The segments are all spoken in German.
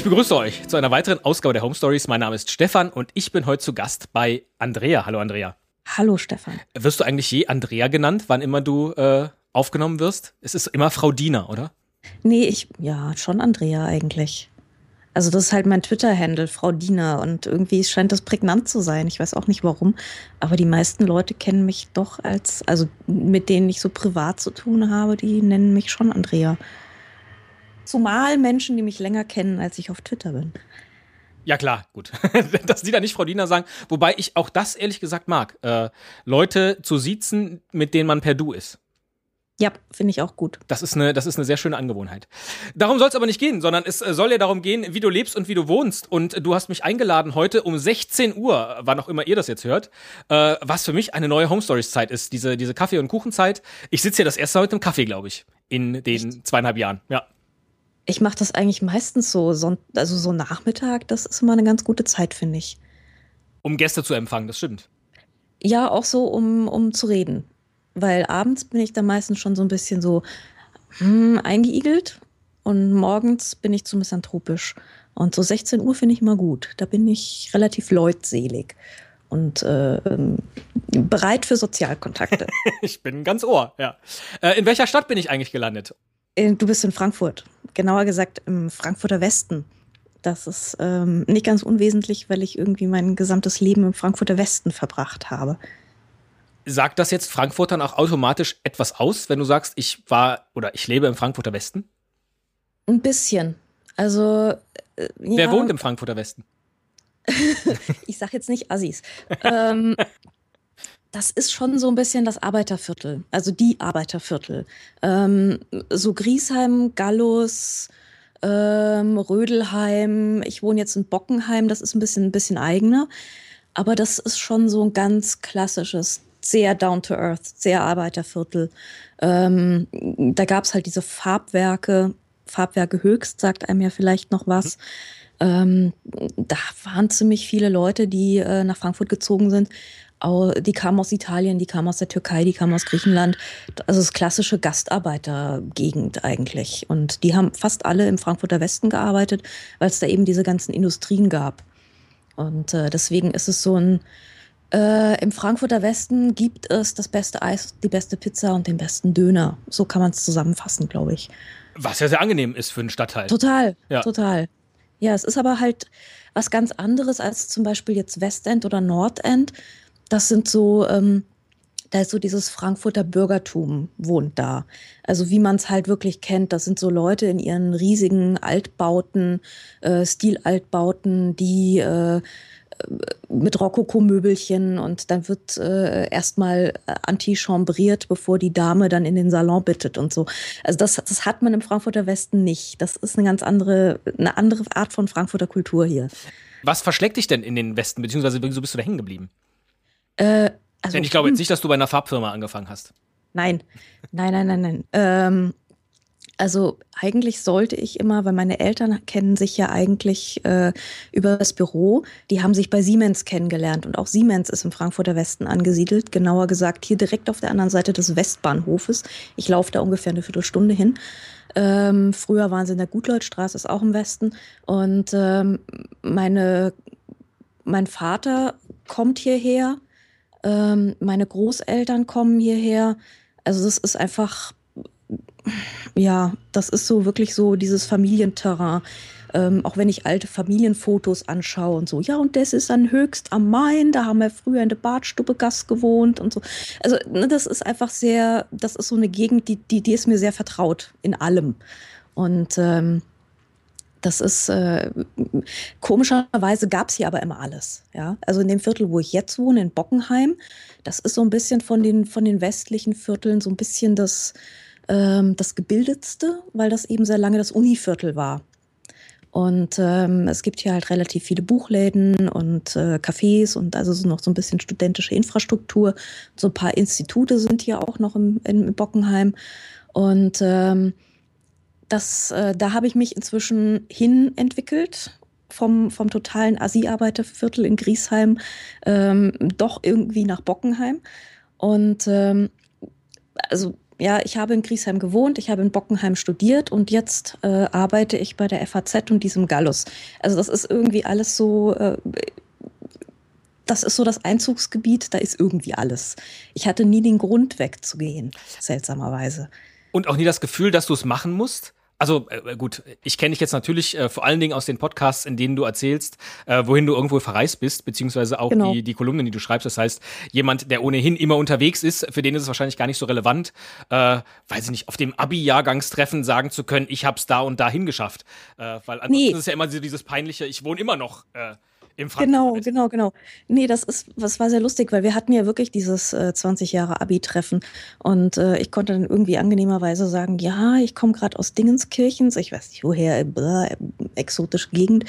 Ich begrüße euch zu einer weiteren Ausgabe der Home Stories. Mein Name ist Stefan und ich bin heute zu Gast bei Andrea. Hallo Andrea. Hallo Stefan. Wirst du eigentlich je Andrea genannt, wann immer du äh, aufgenommen wirst? Es ist immer Frau Diener, oder? Nee, ich, ja, schon Andrea eigentlich. Also das ist halt mein Twitter-Handle, Frau Diener. Und irgendwie scheint das prägnant zu sein. Ich weiß auch nicht warum. Aber die meisten Leute kennen mich doch als, also mit denen ich so privat zu tun habe, die nennen mich schon Andrea. Zumal Menschen, die mich länger kennen, als ich auf Twitter bin. Ja klar, gut. Dass die da nicht Frau Diener sagen. Wobei ich auch das ehrlich gesagt mag. Äh, Leute zu siezen, mit denen man per Du ist. Ja, finde ich auch gut. Das ist eine, das ist eine sehr schöne Angewohnheit. Darum soll es aber nicht gehen, sondern es äh, soll ja darum gehen, wie du lebst und wie du wohnst. Und du hast mich eingeladen heute um 16 Uhr, wann auch immer ihr das jetzt hört, äh, was für mich eine neue Home Stories Zeit ist, diese, diese Kaffee- und Kuchenzeit. Ich sitze hier das erste Mal mit dem Kaffee, glaube ich, in den Echt? zweieinhalb Jahren. Ja. Ich mache das eigentlich meistens so, so, also so Nachmittag, das ist immer eine ganz gute Zeit, finde ich. Um Gäste zu empfangen, das stimmt. Ja, auch so, um, um zu reden weil abends bin ich dann meistens schon so ein bisschen so hm, eingeigelt und morgens bin ich zu misanthropisch. Und so 16 Uhr finde ich immer gut. Da bin ich relativ leutselig und äh, bereit für Sozialkontakte. ich bin ganz ohr, ja. Äh, in welcher Stadt bin ich eigentlich gelandet? Äh, du bist in Frankfurt. Genauer gesagt im Frankfurter Westen. Das ist ähm, nicht ganz unwesentlich, weil ich irgendwie mein gesamtes Leben im Frankfurter Westen verbracht habe sagt das jetzt Frankfurt dann auch automatisch etwas aus, wenn du sagst, ich war oder ich lebe im Frankfurter Westen? Ein bisschen. Also. Äh, Wer ja. wohnt im Frankfurter Westen? ich sag jetzt nicht Assis. ähm, das ist schon so ein bisschen das Arbeiterviertel, also die Arbeiterviertel. Ähm, so Griesheim, Gallus, ähm, Rödelheim. Ich wohne jetzt in Bockenheim, das ist ein bisschen, ein bisschen eigener. Aber das ist schon so ein ganz klassisches sehr down to earth, sehr Arbeiterviertel. Ähm, da gab es halt diese Farbwerke, Farbwerke höchst, sagt einem ja vielleicht noch was. Ähm, da waren ziemlich viele Leute, die äh, nach Frankfurt gezogen sind. Die kamen aus Italien, die kamen aus der Türkei, die kamen aus Griechenland. Also das klassische Gastarbeitergegend eigentlich. Und die haben fast alle im Frankfurter Westen gearbeitet, weil es da eben diese ganzen Industrien gab. Und äh, deswegen ist es so ein, äh, Im Frankfurter Westen gibt es das beste Eis, die beste Pizza und den besten Döner. So kann man es zusammenfassen, glaube ich. Was ja sehr angenehm ist für einen Stadtteil. Total, ja. total. Ja, es ist aber halt was ganz anderes als zum Beispiel jetzt Westend oder Nordend. Das sind so, ähm, da ist so dieses Frankfurter Bürgertum wohnt da. Also wie man es halt wirklich kennt, das sind so Leute in ihren riesigen Altbauten, äh, Stilaltbauten, die äh, mit Rokoko-Möbelchen und dann wird äh, erstmal antichambriert, bevor die Dame dann in den Salon bittet und so. Also das, das hat man im Frankfurter Westen nicht. Das ist eine ganz andere, eine andere Art von Frankfurter Kultur hier. Was verschlägt dich denn in den Westen, beziehungsweise wieso bist du da hängen geblieben? Äh, also, Denn ich glaube jetzt nicht, dass du bei einer Farbfirma angefangen hast. Nein, nein, nein, nein, nein. Ähm, also eigentlich sollte ich immer, weil meine Eltern kennen sich ja eigentlich äh, über das Büro, die haben sich bei Siemens kennengelernt und auch Siemens ist im Frankfurter Westen angesiedelt, genauer gesagt hier direkt auf der anderen Seite des Westbahnhofes. Ich laufe da ungefähr eine Viertelstunde hin. Ähm, früher waren sie in der Gutleutstraße, ist auch im Westen. Und ähm, meine, mein Vater kommt hierher, ähm, meine Großeltern kommen hierher. Also das ist einfach ja, das ist so wirklich so dieses Familienterrain. Ähm, auch wenn ich alte Familienfotos anschaue und so, ja, und das ist dann höchst am Main, da haben wir früher in der Badstube Gast gewohnt und so. Also, ne, das ist einfach sehr, das ist so eine Gegend, die, die, die ist mir sehr vertraut in allem. Und ähm, das ist äh, komischerweise gab es hier aber immer alles. Ja, also in dem Viertel, wo ich jetzt wohne, in Bockenheim, das ist so ein bisschen von den von den westlichen Vierteln so ein bisschen das ähm, das gebildetste, weil das eben sehr lange das Univiertel war. Und ähm, es gibt hier halt relativ viele Buchläden und äh, Cafés und also so noch so ein bisschen studentische Infrastruktur. So ein paar Institute sind hier auch noch im, in Bockenheim. Und ähm, das, äh, da habe ich mich inzwischen hin entwickelt vom, vom totalen Asi-Arbeiterviertel in Griesheim ähm, doch irgendwie nach Bockenheim. Und ähm, also ja, ich habe in Griesheim gewohnt, ich habe in Bockenheim studiert und jetzt äh, arbeite ich bei der FAZ und diesem Gallus. Also das ist irgendwie alles so, äh, das ist so das Einzugsgebiet, da ist irgendwie alles. Ich hatte nie den Grund wegzugehen, seltsamerweise. Und auch nie das Gefühl, dass du es machen musst? Also äh, gut, ich kenne dich jetzt natürlich äh, vor allen Dingen aus den Podcasts, in denen du erzählst, äh, wohin du irgendwo verreist bist, beziehungsweise auch genau. die, die Kolumnen, die du schreibst. Das heißt, jemand, der ohnehin immer unterwegs ist, für den ist es wahrscheinlich gar nicht so relevant, äh, weiß ich nicht, auf dem Abi-Jahrgangstreffen sagen zu können, ich hab's da und dahin geschafft. Äh, weil ansonsten nee. ist es ja immer dieses peinliche, ich wohne immer noch äh, im Genau, genau, genau. Nee, das ist, das war sehr lustig, weil wir hatten ja wirklich dieses äh, 20 Jahre Abi-Treffen und äh, ich konnte dann irgendwie angenehmerweise sagen, ja, ich komme gerade aus Dingenskirchens, ich weiß nicht woher, blah, exotische Gegend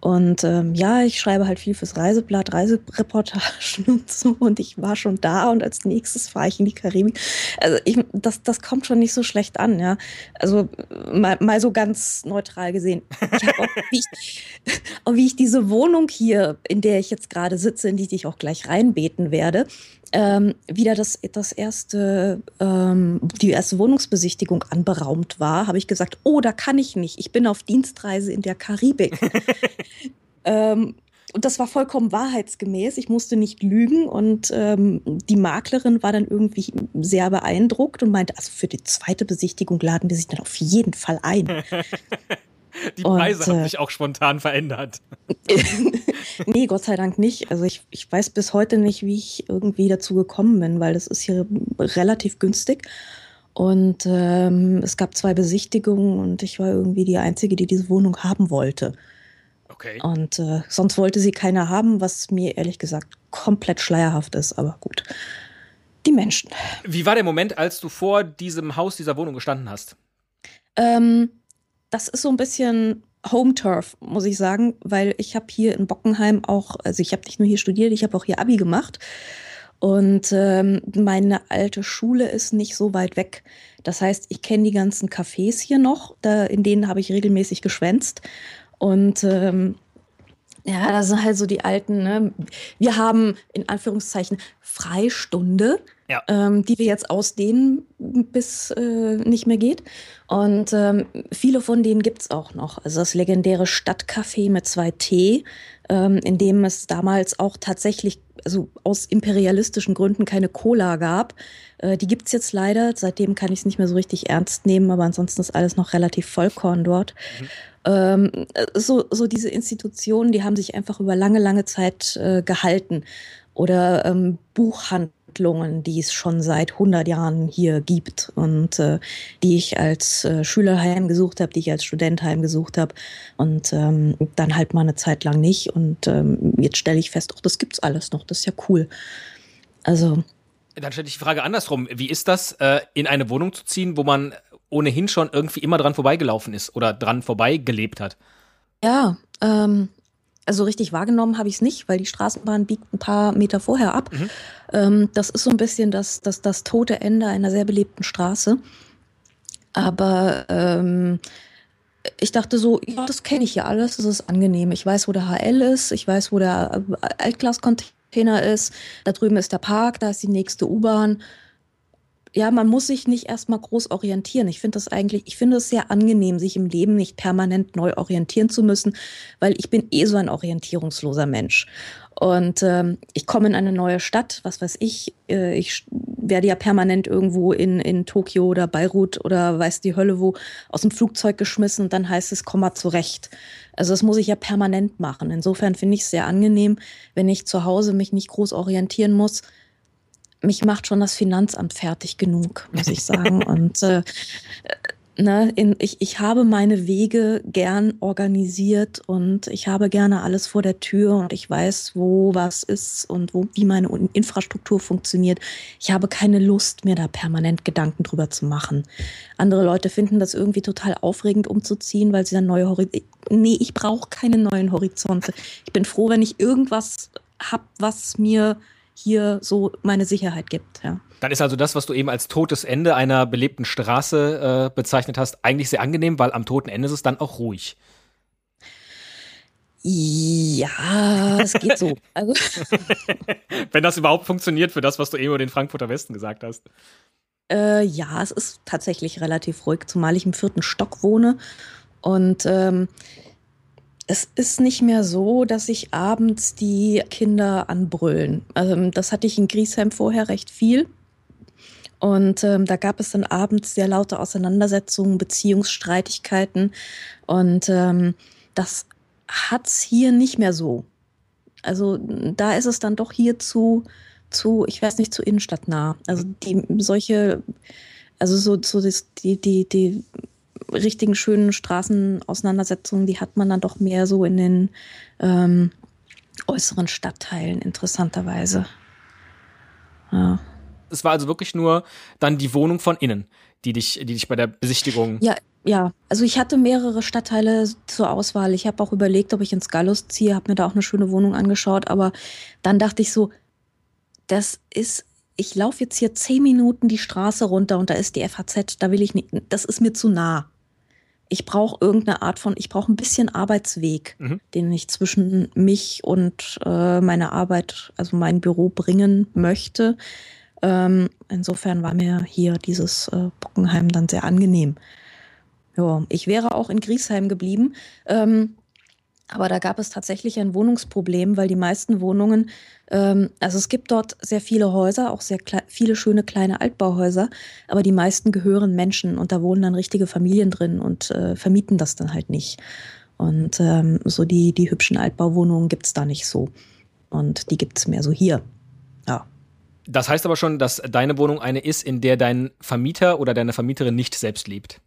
und ähm, ja, ich schreibe halt viel fürs Reiseblatt, Reisereportagen und so und ich war schon da und als nächstes fahre ich in die Karibik. Also ich, das, das kommt schon nicht so schlecht an, ja. Also mal, mal so ganz neutral gesehen. Ich auch, wie ich, auch wie ich diese Wohnung hier, in der ich jetzt gerade sitze, in die ich auch gleich reinbeten werde, ähm, wieder das, das erste, ähm, die erste Wohnungsbesichtigung anberaumt war, habe ich gesagt, oh, da kann ich nicht. Ich bin auf Dienstreise in der Karibik. ähm, und das war vollkommen wahrheitsgemäß. Ich musste nicht lügen und ähm, die Maklerin war dann irgendwie sehr beeindruckt und meinte, also für die zweite Besichtigung laden wir sich dann auf jeden Fall ein. Die Preise und, haben äh, sich auch spontan verändert. nee, Gott sei Dank nicht. Also ich, ich weiß bis heute nicht, wie ich irgendwie dazu gekommen bin, weil das ist hier relativ günstig. Und ähm, es gab zwei Besichtigungen und ich war irgendwie die Einzige, die diese Wohnung haben wollte. Okay. Und äh, sonst wollte sie keiner haben, was mir ehrlich gesagt komplett schleierhaft ist, aber gut. Die Menschen. Wie war der Moment, als du vor diesem Haus, dieser Wohnung gestanden hast? Ähm, das ist so ein bisschen Home Turf, muss ich sagen, weil ich habe hier in Bockenheim auch, also ich habe nicht nur hier studiert, ich habe auch hier Abi gemacht. Und ähm, meine alte Schule ist nicht so weit weg. Das heißt, ich kenne die ganzen Cafés hier noch, da, in denen habe ich regelmäßig geschwänzt. Und ähm, ja, das sind halt so die alten, ne? Wir haben in Anführungszeichen Freistunde, ja. ähm, die wir jetzt ausdehnen, bis äh, nicht mehr geht. Und ähm, viele von denen gibt's auch noch. Also das legendäre Stadtcafé mit zwei T, ähm, in dem es damals auch tatsächlich, also aus imperialistischen Gründen keine Cola gab. Äh, die gibt's jetzt leider. Seitdem kann ich es nicht mehr so richtig ernst nehmen, aber ansonsten ist alles noch relativ Vollkorn dort. Mhm. Ähm, so, so diese Institutionen, die haben sich einfach über lange, lange Zeit äh, gehalten. Oder ähm, Buchhandlungen, die es schon seit 100 Jahren hier gibt und äh, die ich als äh, Schüler heimgesucht habe, die ich als Student heimgesucht habe und ähm, dann halt mal eine Zeit lang nicht. Und ähm, jetzt stelle ich fest, oh, das gibt's alles noch, das ist ja cool. Also dann stelle ich die Frage andersrum. Wie ist das, äh, in eine Wohnung zu ziehen, wo man ohnehin schon irgendwie immer dran vorbeigelaufen ist oder dran vorbeigelebt hat. Ja, ähm, also richtig wahrgenommen habe ich es nicht, weil die Straßenbahn biegt ein paar Meter vorher ab. Mhm. Ähm, das ist so ein bisschen das, das, das tote Ende einer sehr belebten Straße. Aber ähm, ich dachte so, ja, das kenne ich ja alles, das ist angenehm. Ich weiß, wo der HL ist, ich weiß, wo der Altglascontainer ist, da drüben ist der Park, da ist die nächste U-Bahn ja, man muss sich nicht erstmal groß orientieren. Ich finde das eigentlich, ich finde es sehr angenehm, sich im Leben nicht permanent neu orientieren zu müssen, weil ich bin eh so ein orientierungsloser Mensch. Und ähm, ich komme in eine neue Stadt, was weiß ich, äh, ich werde ja permanent irgendwo in, in Tokio oder Beirut oder weiß die Hölle wo aus dem Flugzeug geschmissen und dann heißt es, komm mal zurecht. Also das muss ich ja permanent machen. Insofern finde ich es sehr angenehm, wenn ich zu Hause mich nicht groß orientieren muss, mich macht schon das Finanzamt fertig genug, muss ich sagen. Und äh, ne, in, ich, ich habe meine Wege gern organisiert und ich habe gerne alles vor der Tür und ich weiß, wo was ist und wo, wie meine Infrastruktur funktioniert. Ich habe keine Lust, mir da permanent Gedanken drüber zu machen. Andere Leute finden das irgendwie total aufregend umzuziehen, weil sie dann neue Horizonte. Nee, ich brauche keine neuen Horizonte. Ich bin froh, wenn ich irgendwas hab, was mir hier so meine Sicherheit gibt. Ja. Dann ist also das, was du eben als totes Ende einer belebten Straße äh, bezeichnet hast, eigentlich sehr angenehm, weil am toten Ende ist es dann auch ruhig. Ja, es geht so. Also. Wenn das überhaupt funktioniert für das, was du eben über den Frankfurter Westen gesagt hast. Äh, ja, es ist tatsächlich relativ ruhig, zumal ich im vierten Stock wohne. Und ähm, es ist nicht mehr so, dass sich abends die Kinder anbrüllen. Also, das hatte ich in Griesheim vorher recht viel. Und ähm, da gab es dann abends sehr laute Auseinandersetzungen, Beziehungsstreitigkeiten. Und ähm, das hat's hier nicht mehr so. Also da ist es dann doch hier zu, zu, ich weiß nicht, zu innenstadtnah. Also die solche, also so, so das, die, die, die richtigen schönen Straßenauseinandersetzungen, die hat man dann doch mehr so in den ähm, äußeren Stadtteilen, interessanterweise. Ja. Es war also wirklich nur dann die Wohnung von innen, die dich, die dich bei der Besichtigung. Ja, ja. Also ich hatte mehrere Stadtteile zur Auswahl. Ich habe auch überlegt, ob ich ins Gallus ziehe, habe mir da auch eine schöne Wohnung angeschaut, aber dann dachte ich so, das ist, ich laufe jetzt hier zehn Minuten die Straße runter und da ist die FAZ, da will ich nicht, das ist mir zu nah. Ich brauche irgendeine Art von, ich brauche ein bisschen Arbeitsweg, mhm. den ich zwischen mich und äh, meine Arbeit, also mein Büro bringen möchte. Ähm, insofern war mir hier dieses äh, Bockenheim dann sehr angenehm. Ja, ich wäre auch in Griesheim geblieben. Ähm, aber da gab es tatsächlich ein Wohnungsproblem, weil die meisten Wohnungen, ähm, also es gibt dort sehr viele Häuser, auch sehr viele schöne kleine Altbauhäuser, aber die meisten gehören Menschen und da wohnen dann richtige Familien drin und äh, vermieten das dann halt nicht. Und ähm, so die, die hübschen Altbauwohnungen gibt's da nicht so. Und die gibt's mehr so hier. Ja. Das heißt aber schon, dass deine Wohnung eine ist, in der dein Vermieter oder deine Vermieterin nicht selbst lebt.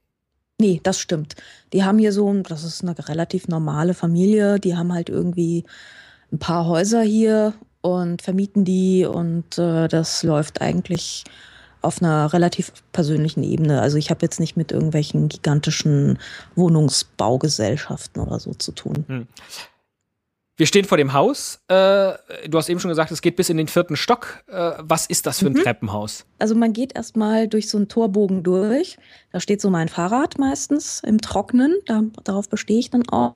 Nee, das stimmt. Die haben hier so, das ist eine relativ normale Familie, die haben halt irgendwie ein paar Häuser hier und vermieten die und äh, das läuft eigentlich auf einer relativ persönlichen Ebene. Also ich habe jetzt nicht mit irgendwelchen gigantischen Wohnungsbaugesellschaften oder so zu tun. Hm. Wir stehen vor dem Haus. Äh, du hast eben schon gesagt, es geht bis in den vierten Stock. Äh, was ist das für ein mhm. Treppenhaus? Also man geht erstmal durch so einen Torbogen durch. Da steht so mein Fahrrad meistens im Trocknen. Da, darauf bestehe ich dann auch.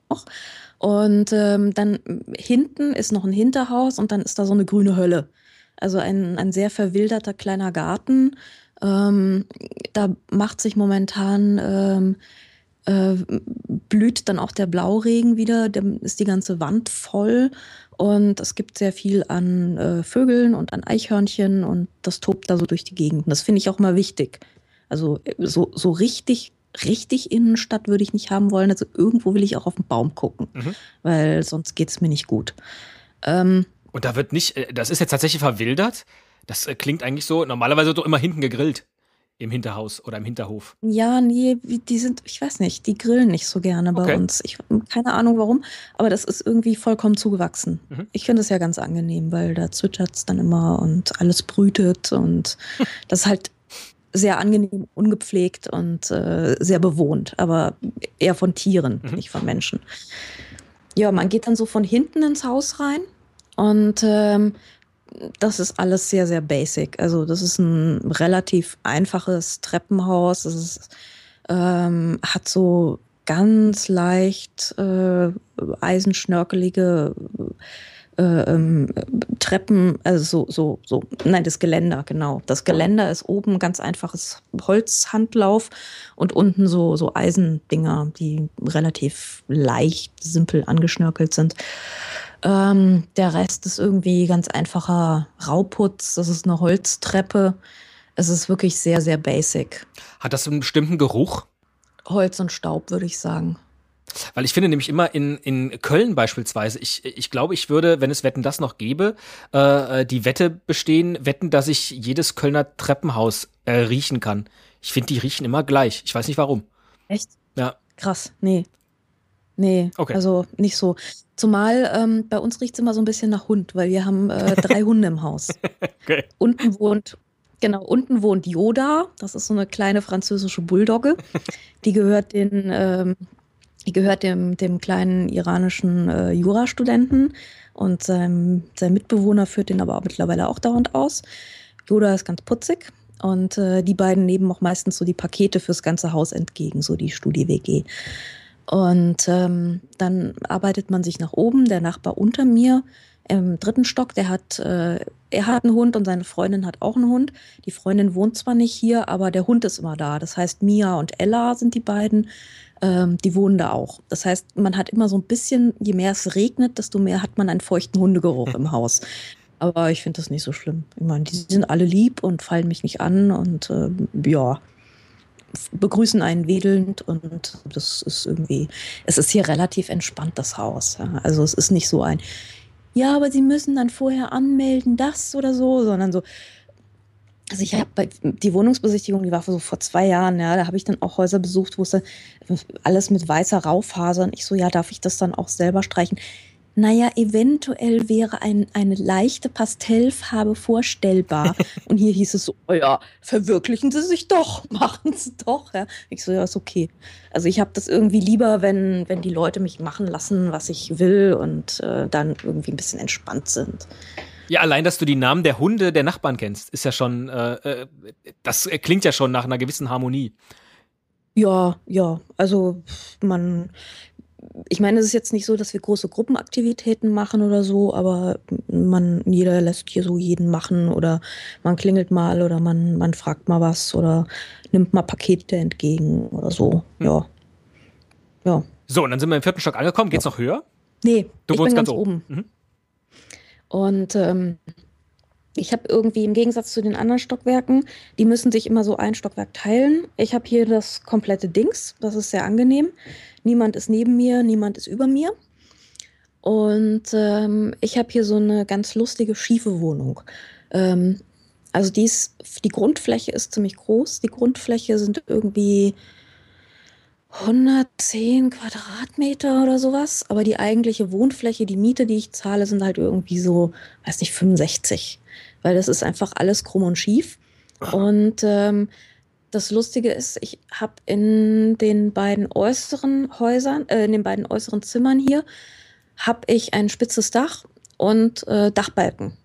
Und ähm, dann hinten ist noch ein Hinterhaus und dann ist da so eine grüne Hölle. Also ein, ein sehr verwilderter kleiner Garten. Ähm, da macht sich momentan ähm, äh, blüht dann auch der Blauregen wieder, dann ist die ganze Wand voll und es gibt sehr viel an äh, Vögeln und an Eichhörnchen und das tobt da so durch die Gegend. Und das finde ich auch mal wichtig. Also äh, so, so richtig, richtig Innenstadt würde ich nicht haben wollen. Also irgendwo will ich auch auf den Baum gucken, mhm. weil sonst geht es mir nicht gut. Ähm, und da wird nicht, äh, das ist jetzt tatsächlich verwildert? Das klingt eigentlich so, normalerweise wird doch immer hinten gegrillt im Hinterhaus oder im Hinterhof? Ja, nee, die sind, ich weiß nicht, die grillen nicht so gerne bei okay. uns. Ich keine Ahnung warum, aber das ist irgendwie vollkommen zugewachsen. Mhm. Ich finde es ja ganz angenehm, weil da zwitschert es dann immer und alles brütet und das ist halt sehr angenehm, ungepflegt und äh, sehr bewohnt, aber eher von Tieren, mhm. nicht von Menschen. Ja, man geht dann so von hinten ins Haus rein und ähm, das ist alles sehr, sehr basic. Also das ist ein relativ einfaches Treppenhaus. Das ist, ähm, hat so ganz leicht äh, eisenschnörkelige äh, ähm, Treppen, also so, so, so, nein, das Geländer, genau. Das Geländer ist oben ganz einfaches Holzhandlauf und unten so, so Eisendinger, die relativ leicht, simpel angeschnörkelt sind. Ähm, der Rest ist irgendwie ganz einfacher Rauputz. Das ist eine Holztreppe. Es ist wirklich sehr, sehr basic. Hat das einen bestimmten Geruch? Holz und Staub, würde ich sagen. Weil ich finde nämlich immer in, in Köln beispielsweise, ich, ich glaube, ich würde, wenn es Wetten das noch gäbe, äh, die Wette bestehen, wetten, dass ich jedes Kölner Treppenhaus äh, riechen kann. Ich finde, die riechen immer gleich. Ich weiß nicht warum. Echt? Ja. Krass, nee. Nee, okay. also nicht so. Zumal ähm, bei uns riecht es immer so ein bisschen nach Hund, weil wir haben äh, drei Hunde im Haus. Okay. Unten wohnt, genau, unten wohnt Yoda, das ist so eine kleine französische Bulldogge. Die gehört den, ähm, die gehört dem, dem kleinen iranischen äh, Jurastudenten und sein, sein Mitbewohner führt den aber auch mittlerweile auch dauernd aus. Yoda ist ganz putzig und äh, die beiden nehmen auch meistens so die Pakete fürs ganze Haus entgegen, so die Studi-WG. Und ähm, dann arbeitet man sich nach oben. Der Nachbar unter mir, im dritten Stock, der hat, äh, er hat einen Hund und seine Freundin hat auch einen Hund. Die Freundin wohnt zwar nicht hier, aber der Hund ist immer da. Das heißt, Mia und Ella sind die beiden, ähm, die wohnen da auch. Das heißt, man hat immer so ein bisschen, je mehr es regnet, desto mehr hat man einen feuchten Hundegeruch im Haus. Aber ich finde das nicht so schlimm. Ich meine, die sind alle lieb und fallen mich nicht an und äh, ja, begrüßen einen wedelnd und das ist irgendwie, es ist hier relativ entspannt, das Haus. Ja. Also es ist nicht so ein, ja, aber Sie müssen dann vorher anmelden, das oder so, sondern so, also ich habe die Wohnungsbesichtigung, die war so vor zwei Jahren, ja, da habe ich dann auch Häuser besucht, wo es dann alles mit weißer Raufaser und ich so, ja, darf ich das dann auch selber streichen? Naja, eventuell wäre ein, eine leichte Pastellfarbe vorstellbar. Und hier hieß es so, oh ja, verwirklichen Sie sich doch, machen Sie doch. Ja. Ich so, ja, ist okay. Also ich habe das irgendwie lieber, wenn, wenn die Leute mich machen lassen, was ich will und äh, dann irgendwie ein bisschen entspannt sind. Ja, allein, dass du die Namen der Hunde der Nachbarn kennst, ist ja schon, äh, äh das klingt ja schon nach einer gewissen Harmonie. Ja, ja, also man, ich meine, es ist jetzt nicht so, dass wir große Gruppenaktivitäten machen oder so, aber man, jeder lässt hier so jeden machen oder man klingelt mal oder man, man fragt mal was oder nimmt mal Pakete entgegen oder so. Hm. Ja. Ja. So, und dann sind wir im vierten Stock angekommen. Geht's ja. noch höher? Nee, du ich wohnst bin ganz, ganz oben. oben. Mhm. Und ähm, ich habe irgendwie im Gegensatz zu den anderen Stockwerken, die müssen sich immer so ein Stockwerk teilen. Ich habe hier das komplette Dings, das ist sehr angenehm. Niemand ist neben mir, niemand ist über mir. Und ähm, ich habe hier so eine ganz lustige, schiefe Wohnung. Ähm, also die, ist, die Grundfläche ist ziemlich groß. Die Grundfläche sind irgendwie 110 Quadratmeter oder sowas. Aber die eigentliche Wohnfläche, die Miete, die ich zahle, sind halt irgendwie so, weiß nicht, 65 weil das ist einfach alles krumm und schief. Und ähm, das Lustige ist, ich habe in den beiden äußeren Häusern, äh, in den beiden äußeren Zimmern hier, habe ich ein spitzes Dach und äh, Dachbalken.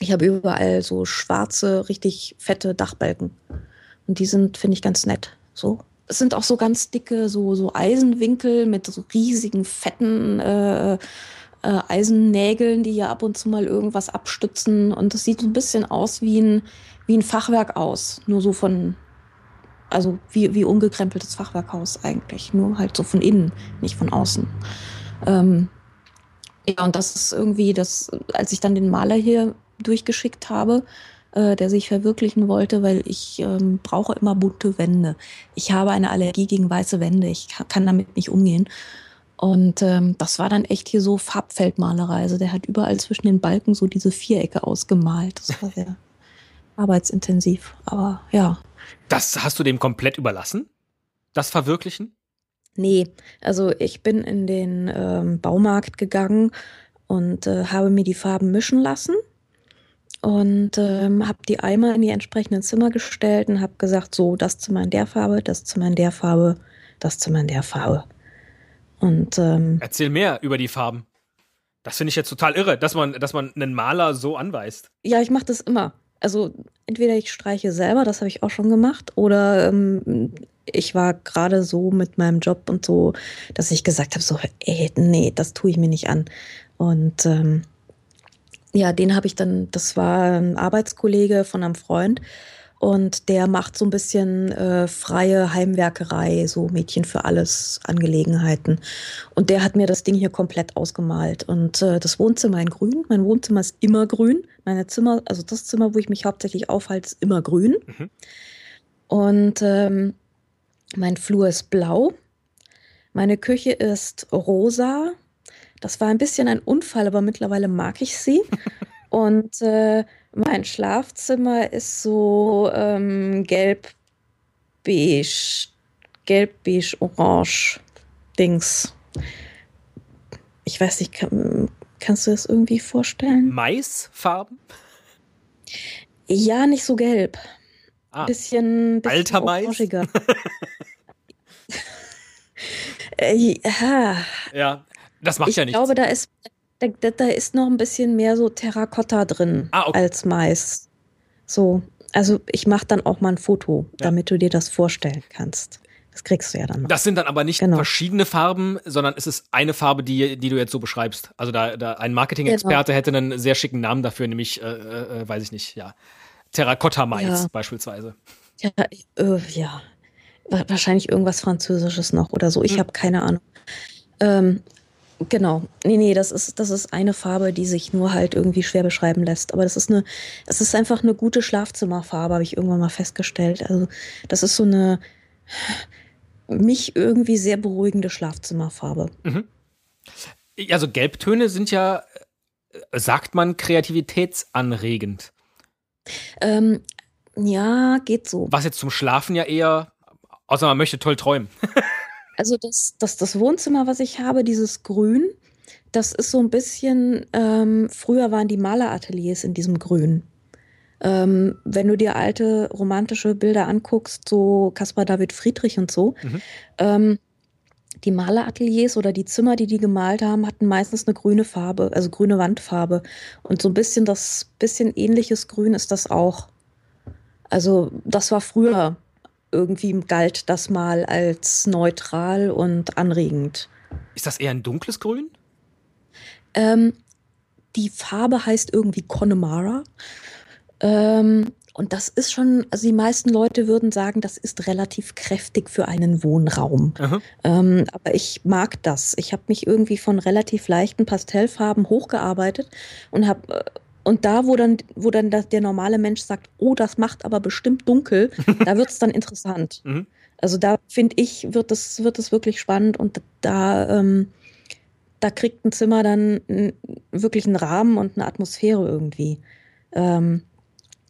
Ich habe überall so schwarze, richtig fette Dachbalken. Und die sind, finde ich, ganz nett. So. Es sind auch so ganz dicke, so, so Eisenwinkel mit so riesigen, fetten äh, äh, Eisennägeln, die ja ab und zu mal irgendwas abstützen. Und das sieht so ein bisschen aus wie ein, wie ein Fachwerk aus. Nur so von, also wie, wie ungekrempeltes Fachwerkhaus eigentlich. Nur halt so von innen, nicht von außen. Ähm, ja, und das ist irgendwie das, als ich dann den Maler hier durchgeschickt habe, äh, der sich verwirklichen wollte, weil ich ähm, brauche immer bunte Wände. Ich habe eine Allergie gegen weiße Wände. Ich kann damit nicht umgehen. Und ähm, das war dann echt hier so Farbfeldmalerei. Also der hat überall zwischen den Balken so diese Vierecke ausgemalt. Das war sehr arbeitsintensiv. Aber ja. Das hast du dem komplett überlassen? Das Verwirklichen? Nee, also ich bin in den ähm, Baumarkt gegangen und äh, habe mir die Farben mischen lassen und ähm, habe die Eimer in die entsprechenden Zimmer gestellt und habe gesagt, so, das Zimmer in der Farbe, das Zimmer in der Farbe, das Zimmer in der Farbe. Und, ähm, Erzähl mehr über die Farben. Das finde ich jetzt total irre, dass man, dass man einen Maler so anweist. Ja, ich mache das immer. Also entweder ich streiche selber, das habe ich auch schon gemacht, oder ähm, ich war gerade so mit meinem Job und so, dass ich gesagt habe, so, ey, nee, das tue ich mir nicht an. Und ähm, ja, den habe ich dann, das war ein Arbeitskollege von einem Freund, und der macht so ein bisschen äh, freie Heimwerkerei, so Mädchen für alles Angelegenheiten. Und der hat mir das Ding hier komplett ausgemalt. Und äh, das Wohnzimmer in grün. Mein Wohnzimmer ist immer grün. Meine Zimmer, also das Zimmer, wo ich mich hauptsächlich aufhalte, ist immer grün. Mhm. Und ähm, mein Flur ist blau. Meine Küche ist rosa. Das war ein bisschen ein Unfall, aber mittlerweile mag ich sie. Und äh, mein Schlafzimmer ist so ähm, gelb, beige, gelb, beige, orange Dings. Ich weiß nicht, kann, kannst du das irgendwie vorstellen? Maisfarben? Ja, nicht so gelb. Ah. Bisschen, bisschen Alter orangiger. Mais? äh, ja. ja, das macht ich ja nichts. Ich glaube, da ist da, da ist noch ein bisschen mehr so Terrakotta drin ah, okay. als Mais. So, also ich mache dann auch mal ein Foto, ja. damit du dir das vorstellen kannst. Das kriegst du ja dann. Noch. Das sind dann aber nicht genau. verschiedene Farben, sondern es ist eine Farbe, die, die du jetzt so beschreibst. Also da, da ein Marketing-Experte genau. hätte einen sehr schicken Namen dafür, nämlich, äh, äh, äh weiß ich nicht, ja, Terracotta-Mais ja. beispielsweise. Ja, äh, ja, wahrscheinlich irgendwas Französisches noch oder so. Ich hm. habe keine Ahnung. Ähm, genau. Nee, nee, das ist, das ist eine Farbe, die sich nur halt irgendwie schwer beschreiben lässt. Aber das ist eine, das ist einfach eine gute Schlafzimmerfarbe, habe ich irgendwann mal festgestellt. Also, das ist so eine mich irgendwie sehr beruhigende Schlafzimmerfarbe. Mhm. Also Gelbtöne sind ja, äh, sagt man, kreativitätsanregend. Ähm, ja, geht so. Was jetzt zum Schlafen ja eher, außer man möchte toll träumen. also das, das, das Wohnzimmer, was ich habe, dieses Grün, das ist so ein bisschen, ähm, früher waren die Malerateliers in diesem Grün. Ähm, wenn du dir alte romantische Bilder anguckst, so Caspar David Friedrich und so, mhm. ähm, die Malerateliers oder die Zimmer, die die gemalt haben, hatten meistens eine grüne Farbe, also grüne Wandfarbe. Und so ein bisschen das bisschen ähnliches Grün ist das auch. Also das war früher irgendwie galt das mal als neutral und anregend. Ist das eher ein dunkles Grün? Ähm, die Farbe heißt irgendwie Connemara. Ähm, und das ist schon, also die meisten Leute würden sagen, das ist relativ kräftig für einen Wohnraum. Ähm, aber ich mag das. Ich habe mich irgendwie von relativ leichten Pastellfarben hochgearbeitet und habe äh, und da, wo dann, wo dann der normale Mensch sagt, oh, das macht aber bestimmt dunkel, da wird es dann interessant. Mhm. Also da finde ich, wird es wird es wirklich spannend und da ähm, da kriegt ein Zimmer dann wirklich einen Rahmen und eine Atmosphäre irgendwie. Ähm,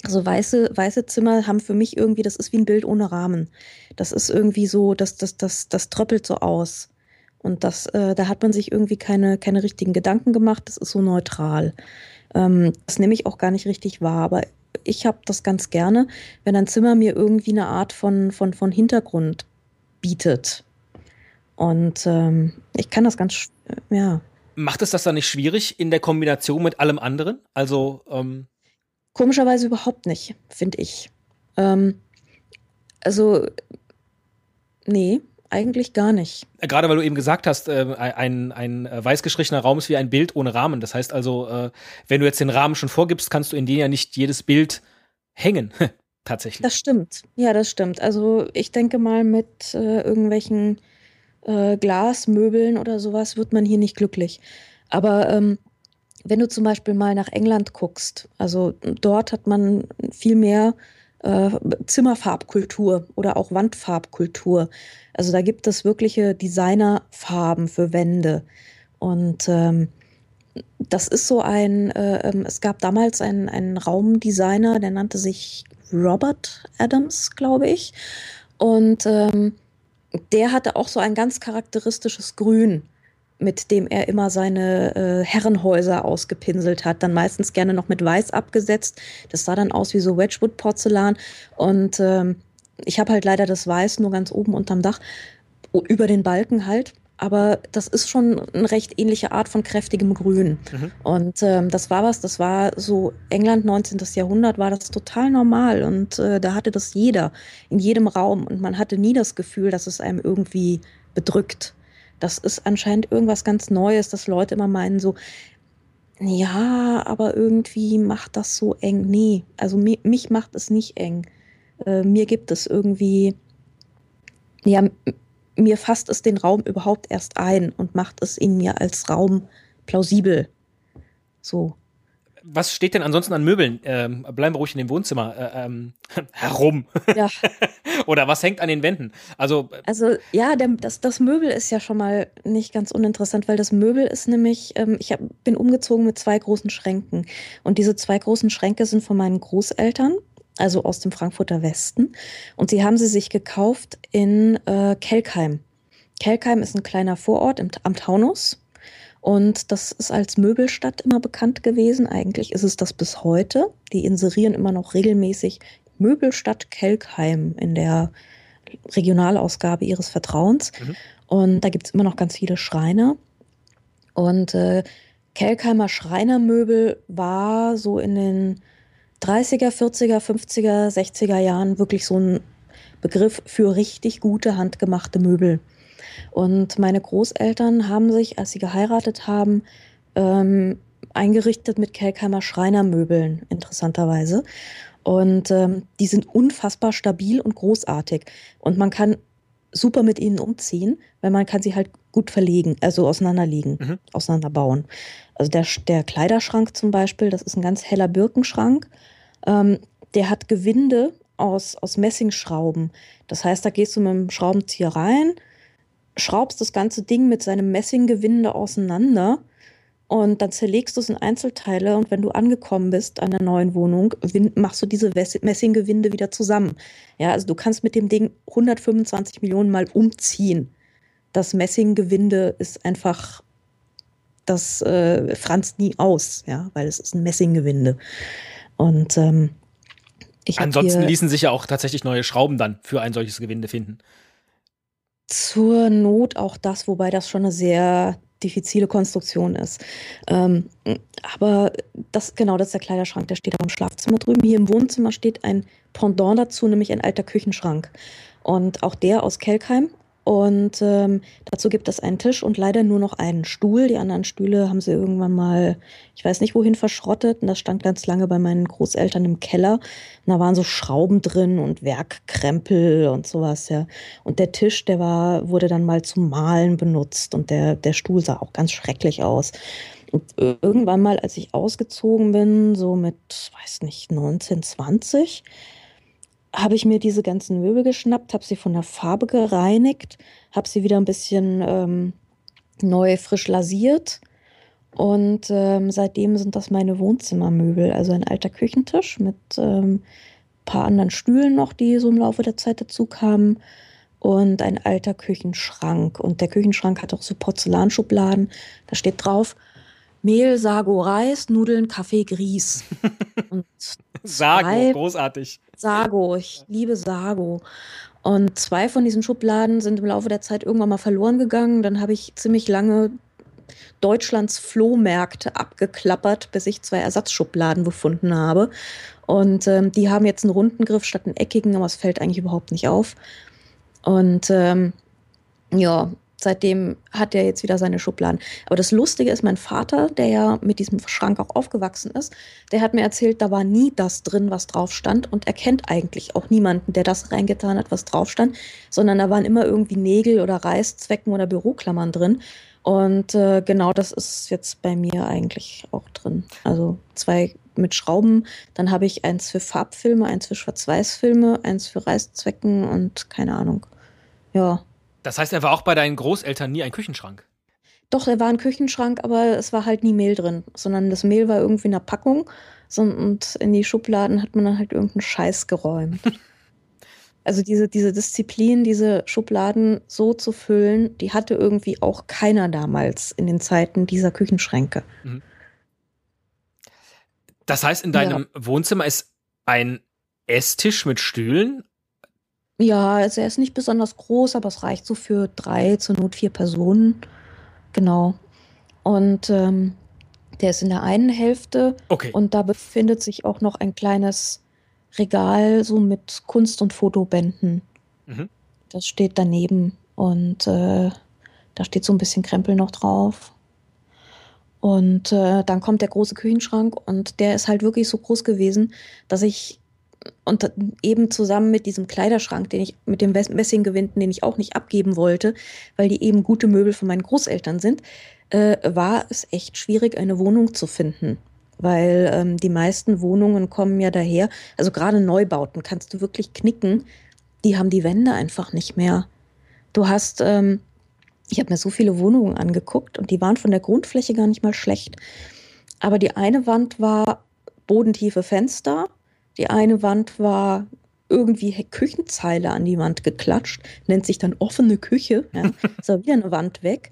also weiße, weiße Zimmer haben für mich irgendwie, das ist wie ein Bild ohne Rahmen. Das ist irgendwie so, das, das, das, das tröppelt so aus. Und das, äh, da hat man sich irgendwie keine, keine richtigen Gedanken gemacht. Das ist so neutral. Ähm, das nehme ich auch gar nicht richtig wahr. Aber ich habe das ganz gerne, wenn ein Zimmer mir irgendwie eine Art von, von, von Hintergrund bietet. Und ähm, ich kann das ganz, ja. Macht es das dann nicht schwierig in der Kombination mit allem anderen? Also, ähm Komischerweise überhaupt nicht, finde ich. Ähm, also, nee, eigentlich gar nicht. Gerade weil du eben gesagt hast, äh, ein, ein äh, weiß gestrichener Raum ist wie ein Bild ohne Rahmen. Das heißt also, äh, wenn du jetzt den Rahmen schon vorgibst, kannst du in den ja nicht jedes Bild hängen. Tatsächlich. Das stimmt. Ja, das stimmt. Also ich denke mal, mit äh, irgendwelchen äh, Glasmöbeln oder sowas wird man hier nicht glücklich. Aber ähm, wenn du zum Beispiel mal nach England guckst, also dort hat man viel mehr äh, Zimmerfarbkultur oder auch Wandfarbkultur. Also da gibt es wirkliche Designerfarben für Wände. Und ähm, das ist so ein, äh, ähm, es gab damals einen, einen Raumdesigner, der nannte sich Robert Adams, glaube ich. Und ähm, der hatte auch so ein ganz charakteristisches Grün mit dem er immer seine äh, Herrenhäuser ausgepinselt hat. Dann meistens gerne noch mit Weiß abgesetzt. Das sah dann aus wie so Wedgwood-Porzellan. Und ähm, ich habe halt leider das Weiß nur ganz oben unterm Dach, über den Balken halt. Aber das ist schon eine recht ähnliche Art von kräftigem Grün. Mhm. Und ähm, das war was, das war so England 19. Jahrhundert, war das total normal. Und äh, da hatte das jeder in jedem Raum. Und man hatte nie das Gefühl, dass es einem irgendwie bedrückt das ist anscheinend irgendwas ganz Neues, dass Leute immer meinen so, ja, aber irgendwie macht das so eng. Nee, also mi mich macht es nicht eng. Äh, mir gibt es irgendwie, ja, mir fasst es den Raum überhaupt erst ein und macht es in mir als Raum plausibel. So was steht denn ansonsten an Möbeln? Ähm, bleiben wir ruhig in dem Wohnzimmer äh, ähm, herum. Ja. Oder was hängt an den Wänden? Also, äh, also ja, der, das, das Möbel ist ja schon mal nicht ganz uninteressant, weil das Möbel ist nämlich, ähm, ich hab, bin umgezogen mit zwei großen Schränken. Und diese zwei großen Schränke sind von meinen Großeltern, also aus dem Frankfurter Westen. Und sie haben sie sich gekauft in äh, Kelkheim. Kelkheim ist ein kleiner Vorort im, am Taunus und das ist als Möbelstadt immer bekannt gewesen. Eigentlich ist es das bis heute. Die inserieren immer noch regelmäßig Möbelstadt Kelkheim in der Regionalausgabe ihres Vertrauens. Mhm. Und da gibt es immer noch ganz viele Schreiner. Und äh, Kelkheimer Schreinermöbel war so in den 30er, 40er, 50er, 60er Jahren wirklich so ein Begriff für richtig gute handgemachte Möbel. Und meine Großeltern haben sich, als sie geheiratet haben, ähm, eingerichtet mit Kelkheimer Schreinermöbeln, interessanterweise. Und ähm, die sind unfassbar stabil und großartig. Und man kann super mit ihnen umziehen, weil man kann sie halt gut verlegen, also auseinanderlegen, mhm. auseinanderbauen. Also der, der Kleiderschrank zum Beispiel, das ist ein ganz heller Birkenschrank. Ähm, der hat Gewinde aus, aus Messingschrauben. Das heißt, da gehst du mit dem Schraubenzieher rein, schraubst das ganze Ding mit seinem Messinggewinde auseinander und dann zerlegst du es in Einzelteile und wenn du angekommen bist an der neuen Wohnung, machst du diese Messinggewinde wieder zusammen. Ja, also du kannst mit dem Ding 125 Millionen Mal umziehen. Das Messinggewinde ist einfach, das äh, franzt nie aus, ja, weil es ist ein Messinggewinde. Und ähm, ich Ansonsten ließen sich ja auch tatsächlich neue Schrauben dann für ein solches Gewinde finden. Zur Not auch das, wobei das schon eine sehr diffizile Konstruktion ist. Ähm, aber das, genau, das ist der Kleiderschrank, der steht auch im Schlafzimmer drüben. Hier im Wohnzimmer steht ein Pendant dazu, nämlich ein alter Küchenschrank. Und auch der aus Kelkheim und ähm, dazu gibt es einen Tisch und leider nur noch einen Stuhl. Die anderen Stühle haben sie irgendwann mal, ich weiß nicht wohin, verschrottet. Und das stand ganz lange bei meinen Großeltern im Keller. Und da waren so Schrauben drin und Werkkrempel und sowas, ja. Und der Tisch, der war, wurde dann mal zum Malen benutzt und der, der Stuhl sah auch ganz schrecklich aus. Und irgendwann mal, als ich ausgezogen bin, so mit, weiß nicht, 19, 20, habe ich mir diese ganzen Möbel geschnappt, habe sie von der Farbe gereinigt, habe sie wieder ein bisschen ähm, neu frisch lasiert. Und ähm, seitdem sind das meine Wohnzimmermöbel. Also ein alter Küchentisch mit ähm, paar anderen Stühlen noch, die so im Laufe der Zeit dazu kamen. Und ein alter Küchenschrank. Und der Küchenschrank hat auch so Porzellanschubladen. Da steht drauf, Mehl, Sago, Reis, Nudeln, Kaffee, Grieß. Und Sago, großartig. Sago, ich liebe Sago. Und zwei von diesen Schubladen sind im Laufe der Zeit irgendwann mal verloren gegangen. Dann habe ich ziemlich lange Deutschlands Flohmärkte abgeklappert, bis ich zwei Ersatzschubladen gefunden habe. Und ähm, die haben jetzt einen runden Griff statt einen eckigen, aber es fällt eigentlich überhaupt nicht auf. Und ähm, ja, seitdem hat er jetzt wieder seine Schubladen. Aber das Lustige ist, mein Vater, der ja mit diesem Schrank auch aufgewachsen ist, der hat mir erzählt, da war nie das drin, was drauf stand und er kennt eigentlich auch niemanden, der das reingetan hat, was drauf stand, sondern da waren immer irgendwie Nägel oder Reißzwecken oder Büroklammern drin. Und äh, genau das ist jetzt bei mir eigentlich auch drin. Also zwei mit Schrauben, dann habe ich eins für Farbfilme, eins für Schwarz-Weiß-Filme, eins für Reißzwecken und keine Ahnung. Ja, das heißt, er war auch bei deinen Großeltern nie ein Küchenschrank? Doch, er war ein Küchenschrank, aber es war halt nie Mehl drin, sondern das Mehl war irgendwie in der Packung und in die Schubladen hat man dann halt irgendeinen Scheiß geräumt. also diese, diese Disziplin, diese Schubladen so zu füllen, die hatte irgendwie auch keiner damals in den Zeiten dieser Küchenschränke. Mhm. Das heißt, in deinem ja. Wohnzimmer ist ein Esstisch mit Stühlen ja, also er ist nicht besonders groß, aber es reicht so für drei, zur Not vier Personen. Genau. Und ähm, der ist in der einen Hälfte. Okay. Und da befindet sich auch noch ein kleines Regal, so mit Kunst- und Fotobänden. Mhm. Das steht daneben. Und äh, da steht so ein bisschen Krempel noch drauf. Und äh, dann kommt der große Küchenschrank und der ist halt wirklich so groß gewesen, dass ich und eben zusammen mit diesem Kleiderschrank, den ich mit dem Messinggewinden, den ich auch nicht abgeben wollte, weil die eben gute Möbel von meinen Großeltern sind, äh, war es echt schwierig, eine Wohnung zu finden. Weil ähm, die meisten Wohnungen kommen ja daher, also gerade Neubauten kannst du wirklich knicken, die haben die Wände einfach nicht mehr. Du hast, ähm, ich habe mir so viele Wohnungen angeguckt und die waren von der Grundfläche gar nicht mal schlecht. Aber die eine Wand war bodentiefe Fenster die eine Wand war irgendwie Küchenzeile an die Wand geklatscht, nennt sich dann offene Küche. Ja. Ist da wieder eine Wand weg.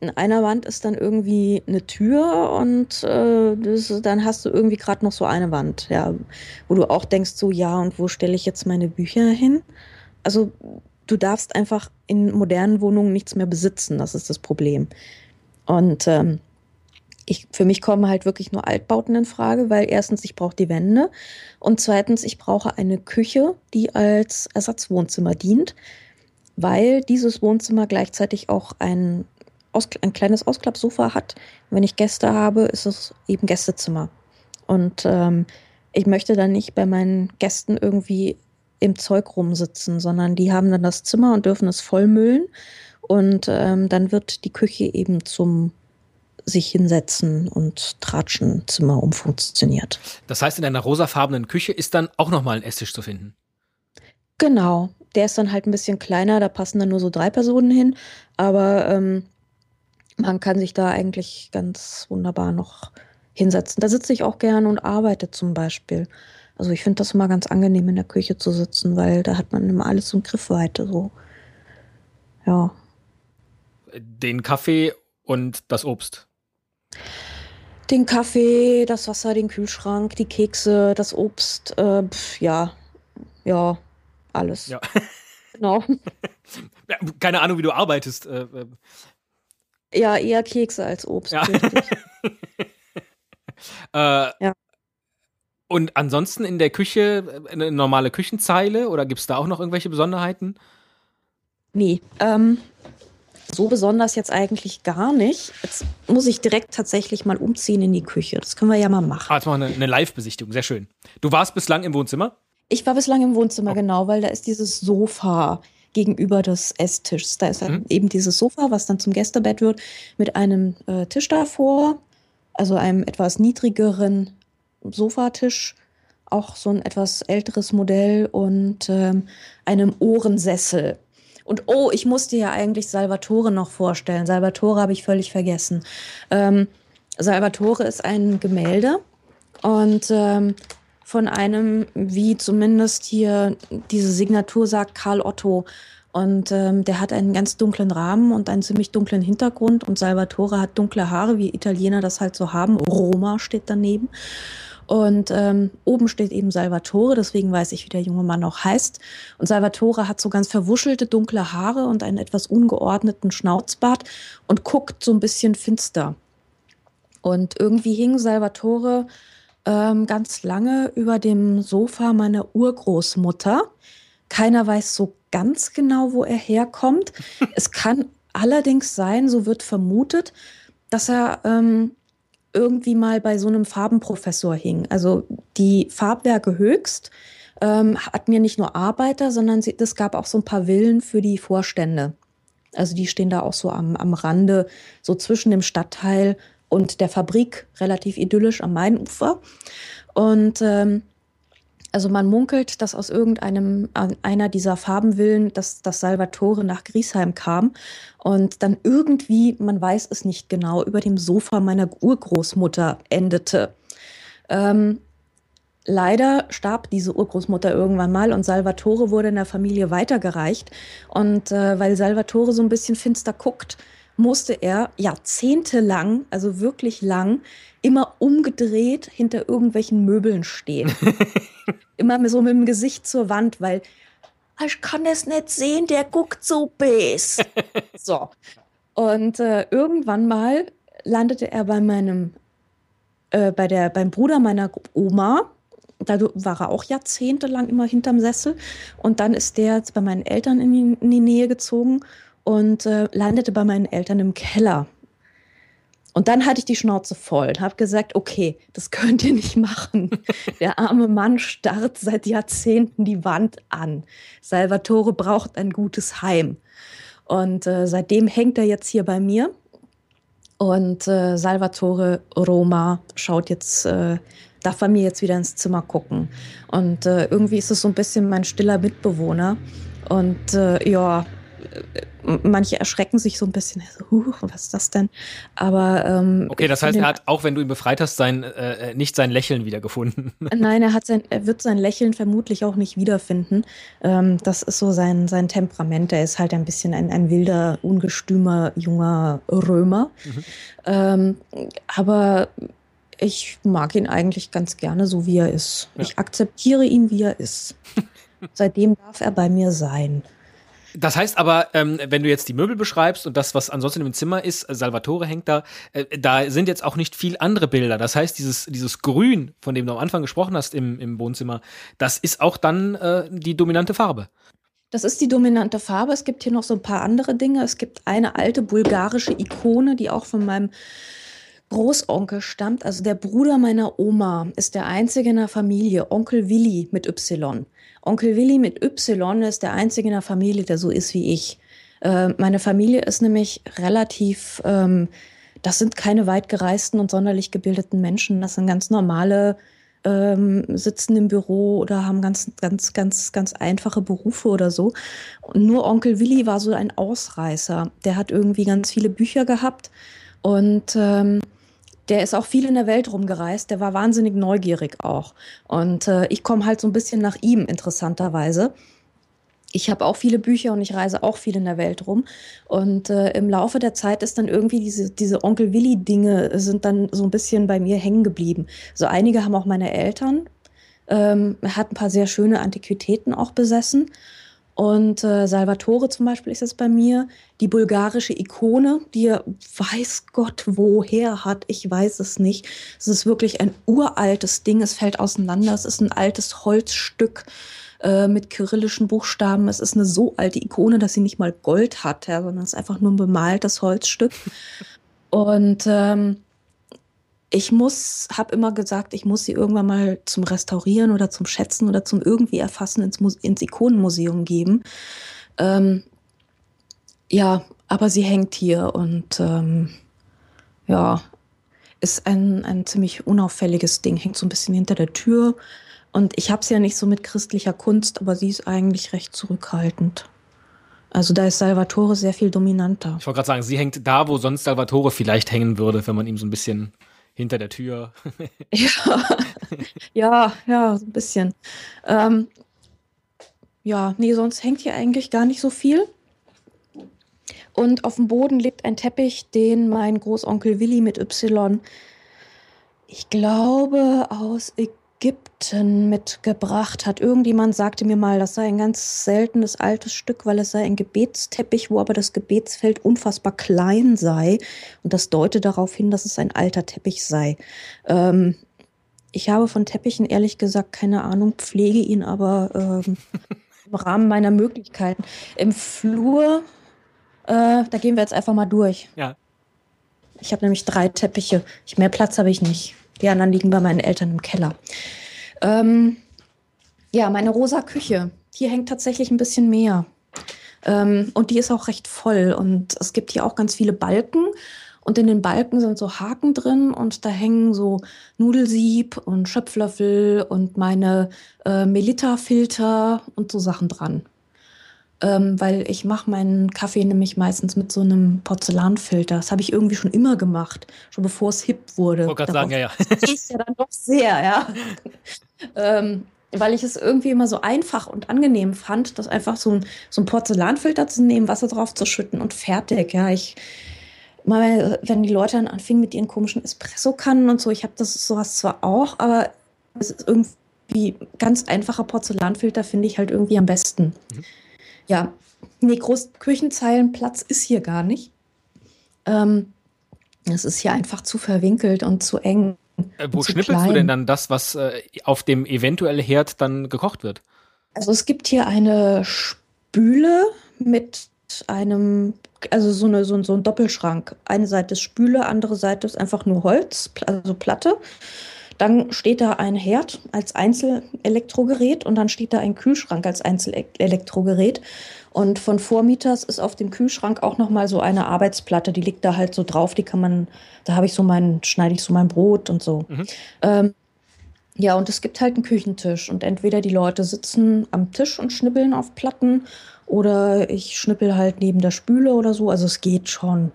In einer Wand ist dann irgendwie eine Tür und äh, das, dann hast du irgendwie gerade noch so eine Wand, ja, wo du auch denkst, so ja, und wo stelle ich jetzt meine Bücher hin? Also du darfst einfach in modernen Wohnungen nichts mehr besitzen, das ist das Problem. Und ähm, ich, für mich kommen halt wirklich nur Altbauten in Frage, weil erstens, ich brauche die Wände und zweitens, ich brauche eine Küche, die als Ersatzwohnzimmer dient, weil dieses Wohnzimmer gleichzeitig auch ein, ein kleines Ausklappsofa hat. wenn ich Gäste habe, ist es eben Gästezimmer. Und ähm, ich möchte dann nicht bei meinen Gästen irgendwie im Zeug rumsitzen, sondern die haben dann das Zimmer und dürfen es vollmüllen. Und ähm, dann wird die Küche eben zum sich hinsetzen und tratschen Zimmer umfunktioniert. Das heißt, in einer rosafarbenen Küche ist dann auch nochmal ein Esstisch zu finden. Genau. Der ist dann halt ein bisschen kleiner, da passen dann nur so drei Personen hin. Aber ähm, man kann sich da eigentlich ganz wunderbar noch hinsetzen. Da sitze ich auch gerne und arbeite zum Beispiel. Also ich finde das immer ganz angenehm, in der Küche zu sitzen, weil da hat man immer alles in Griffweite. So. Ja. Den Kaffee und das Obst. Den Kaffee, das Wasser, den Kühlschrank, die Kekse, das Obst, äh, pf, ja, ja, alles. Ja. Genau. Ja, keine Ahnung, wie du arbeitest. Äh, äh. Ja, eher Kekse als Obst. Ja. äh, ja. Und ansonsten in der Küche äh, eine normale Küchenzeile oder gibt es da auch noch irgendwelche Besonderheiten? Nee, ähm, so besonders jetzt eigentlich gar nicht. Jetzt muss ich direkt tatsächlich mal umziehen in die Küche. Das können wir ja mal machen. Ah, jetzt machen wir eine, eine Live-Besichtigung, sehr schön. Du warst bislang im Wohnzimmer? Ich war bislang im Wohnzimmer, oh. genau, weil da ist dieses Sofa gegenüber des Esstischs. Da ist halt mhm. eben dieses Sofa, was dann zum Gästebett wird, mit einem äh, Tisch davor, also einem etwas niedrigeren Sofatisch, auch so ein etwas älteres Modell und ähm, einem Ohrensessel. Und oh, ich musste ja eigentlich Salvatore noch vorstellen. Salvatore habe ich völlig vergessen. Ähm, Salvatore ist ein Gemälde und ähm, von einem, wie zumindest hier diese Signatur sagt, Karl Otto. Und ähm, der hat einen ganz dunklen Rahmen und einen ziemlich dunklen Hintergrund. Und Salvatore hat dunkle Haare, wie Italiener das halt so haben. Roma steht daneben. Und ähm, oben steht eben Salvatore, deswegen weiß ich, wie der junge Mann noch heißt. Und Salvatore hat so ganz verwuschelte dunkle Haare und einen etwas ungeordneten Schnauzbart und guckt so ein bisschen finster. Und irgendwie hing Salvatore ähm, ganz lange über dem Sofa meiner Urgroßmutter. Keiner weiß so ganz genau, wo er herkommt. es kann allerdings sein, so wird vermutet, dass er ähm, irgendwie mal bei so einem Farbenprofessor hing. Also die Farbwerke höchst ähm, hatten ja nicht nur Arbeiter, sondern es gab auch so ein paar Villen für die Vorstände. Also die stehen da auch so am, am Rande, so zwischen dem Stadtteil und der Fabrik, relativ idyllisch am Mainufer. Und ähm, also man munkelt, dass aus irgendeinem einer dieser Farbenvillen, dass das Salvatore nach Griesheim kam und dann irgendwie, man weiß es nicht genau, über dem Sofa meiner Urgroßmutter endete. Ähm, leider starb diese Urgroßmutter irgendwann mal und Salvatore wurde in der Familie weitergereicht. Und äh, weil Salvatore so ein bisschen finster guckt, musste er jahrzehntelang, also wirklich lang, immer umgedreht hinter irgendwelchen Möbeln stehen. immer so mit dem Gesicht zur Wand, weil ich kann es nicht sehen, der guckt so bes. so. Und äh, irgendwann mal landete er bei meinem, äh, bei der, beim Bruder meiner Oma. Da war er auch jahrzehntelang immer hinterm Sessel. Und dann ist der bei meinen Eltern in die, in die Nähe gezogen und äh, landete bei meinen Eltern im Keller. Und dann hatte ich die Schnauze voll und habe gesagt, okay, das könnt ihr nicht machen. Der arme Mann starrt seit Jahrzehnten die Wand an. Salvatore braucht ein gutes Heim. Und äh, seitdem hängt er jetzt hier bei mir. Und äh, Salvatore Roma schaut jetzt, äh, darf bei mir jetzt wieder ins Zimmer gucken. Und äh, irgendwie ist es so ein bisschen mein stiller Mitbewohner. Und äh, ja, manche erschrecken sich so ein bisschen, huh, was ist das denn? Aber ähm, okay, das heißt, er hat auch wenn du ihn befreit hast, sein äh, nicht sein Lächeln wiedergefunden. Nein, er hat sein, er wird sein Lächeln vermutlich auch nicht wiederfinden. Ähm, das ist so sein sein Temperament. Er ist halt ein bisschen ein, ein wilder, ungestümer junger Römer. Mhm. Ähm, aber ich mag ihn eigentlich ganz gerne, so wie er ist. Ja. Ich akzeptiere ihn, wie er ist. Seitdem darf er bei mir sein. Das heißt aber, ähm, wenn du jetzt die Möbel beschreibst und das, was ansonsten im Zimmer ist, äh, Salvatore hängt da, äh, da sind jetzt auch nicht viel andere Bilder. Das heißt, dieses, dieses Grün, von dem du am Anfang gesprochen hast im, im Wohnzimmer, das ist auch dann äh, die dominante Farbe. Das ist die dominante Farbe. Es gibt hier noch so ein paar andere Dinge. Es gibt eine alte bulgarische Ikone, die auch von meinem Großonkel stammt. Also der Bruder meiner Oma ist der einzige in der Familie, Onkel Willi mit Y. Onkel Willi mit Y ist der einzige in der Familie, der so ist wie ich. Äh, meine Familie ist nämlich relativ, ähm, das sind keine weit gereisten und sonderlich gebildeten Menschen. Das sind ganz normale, ähm, sitzen im Büro oder haben ganz, ganz, ganz, ganz einfache Berufe oder so. Und nur Onkel Willi war so ein Ausreißer. Der hat irgendwie ganz viele Bücher gehabt und ähm, der ist auch viel in der Welt rumgereist, der war wahnsinnig neugierig auch. Und äh, ich komme halt so ein bisschen nach ihm, interessanterweise. Ich habe auch viele Bücher und ich reise auch viel in der Welt rum. Und äh, im Laufe der Zeit ist dann irgendwie diese, diese Onkel Willi-Dinge sind dann so ein bisschen bei mir hängen geblieben. So einige haben auch meine Eltern. Ähm, hat ein paar sehr schöne Antiquitäten auch besessen. Und äh, Salvatore zum Beispiel ist es bei mir, die bulgarische Ikone, die weiß Gott woher hat, ich weiß es nicht. Es ist wirklich ein uraltes Ding, es fällt auseinander, es ist ein altes Holzstück äh, mit kyrillischen Buchstaben. Es ist eine so alte Ikone, dass sie nicht mal Gold hat, ja, sondern es ist einfach nur ein bemaltes Holzstück. Und ähm, ich muss, habe immer gesagt, ich muss sie irgendwann mal zum Restaurieren oder zum Schätzen oder zum irgendwie Erfassen ins, ins Ikonenmuseum geben. Ähm, ja, aber sie hängt hier und ähm, ja, ist ein, ein ziemlich unauffälliges Ding, hängt so ein bisschen hinter der Tür. Und ich habe es ja nicht so mit christlicher Kunst, aber sie ist eigentlich recht zurückhaltend. Also da ist Salvatore sehr viel dominanter. Ich wollte gerade sagen, sie hängt da, wo sonst Salvatore vielleicht hängen würde, wenn man ihm so ein bisschen hinter der Tür. ja, ja, ja, so ein bisschen. Ähm, ja, nee, sonst hängt hier eigentlich gar nicht so viel. Und auf dem Boden liegt ein Teppich, den mein Großonkel Willi mit Y, ich glaube, aus Ägypten Ägypten mitgebracht hat. Irgendjemand sagte mir mal, das sei ein ganz seltenes altes Stück, weil es sei ein Gebetsteppich, wo aber das Gebetsfeld unfassbar klein sei. Und das deutet darauf hin, dass es ein alter Teppich sei. Ähm, ich habe von Teppichen ehrlich gesagt keine Ahnung, pflege ihn aber ähm, im Rahmen meiner Möglichkeiten. Im Flur, äh, da gehen wir jetzt einfach mal durch. Ja. Ich habe nämlich drei Teppiche. Ich, mehr Platz habe ich nicht. Die anderen liegen bei meinen Eltern im Keller. Ähm, ja, meine rosa Küche. Hier hängt tatsächlich ein bisschen mehr. Ähm, und die ist auch recht voll. Und es gibt hier auch ganz viele Balken. Und in den Balken sind so Haken drin und da hängen so Nudelsieb und Schöpflöffel und meine äh, Melita-Filter und so Sachen dran ähm, weil ich mache meinen Kaffee nämlich meistens mit so einem Porzellanfilter. Das habe ich irgendwie schon immer gemacht, schon bevor es hip wurde. Ich wollte gerade sagen, ja, ja. Das ist ja dann doch sehr, ja. ähm, weil ich es irgendwie immer so einfach und angenehm fand, das einfach so ein, so ein Porzellanfilter zu nehmen, Wasser drauf zu schütten und fertig. Ja, ich mal, wenn die Leute dann anfingen mit ihren komischen Espresso-Kannen und so, ich habe das sowas zwar auch, aber es ist irgendwie ganz einfacher Porzellanfilter finde ich halt irgendwie am besten. Mhm. Ja, nee, groß Küchenzeilenplatz ist hier gar nicht. Ähm, es ist hier einfach zu verwinkelt und zu eng. Äh, wo schnippelst klein. du denn dann das, was äh, auf dem eventuell Herd dann gekocht wird? Also es gibt hier eine Spüle mit einem, also so, eine, so, so ein Doppelschrank. Eine Seite ist Spüle, andere Seite ist einfach nur Holz, also Platte. Dann steht da ein Herd als Einzelelektrogerät und dann steht da ein Kühlschrank als Einzelelektrogerät. Und von Vormieters ist auf dem Kühlschrank auch noch mal so eine Arbeitsplatte, die liegt da halt so drauf, die kann man, da habe ich so mein, schneide ich so mein Brot und so. Mhm. Ähm, ja, und es gibt halt einen Küchentisch und entweder die Leute sitzen am Tisch und schnippeln auf Platten oder ich schnippel halt neben der Spüle oder so. Also es geht schon.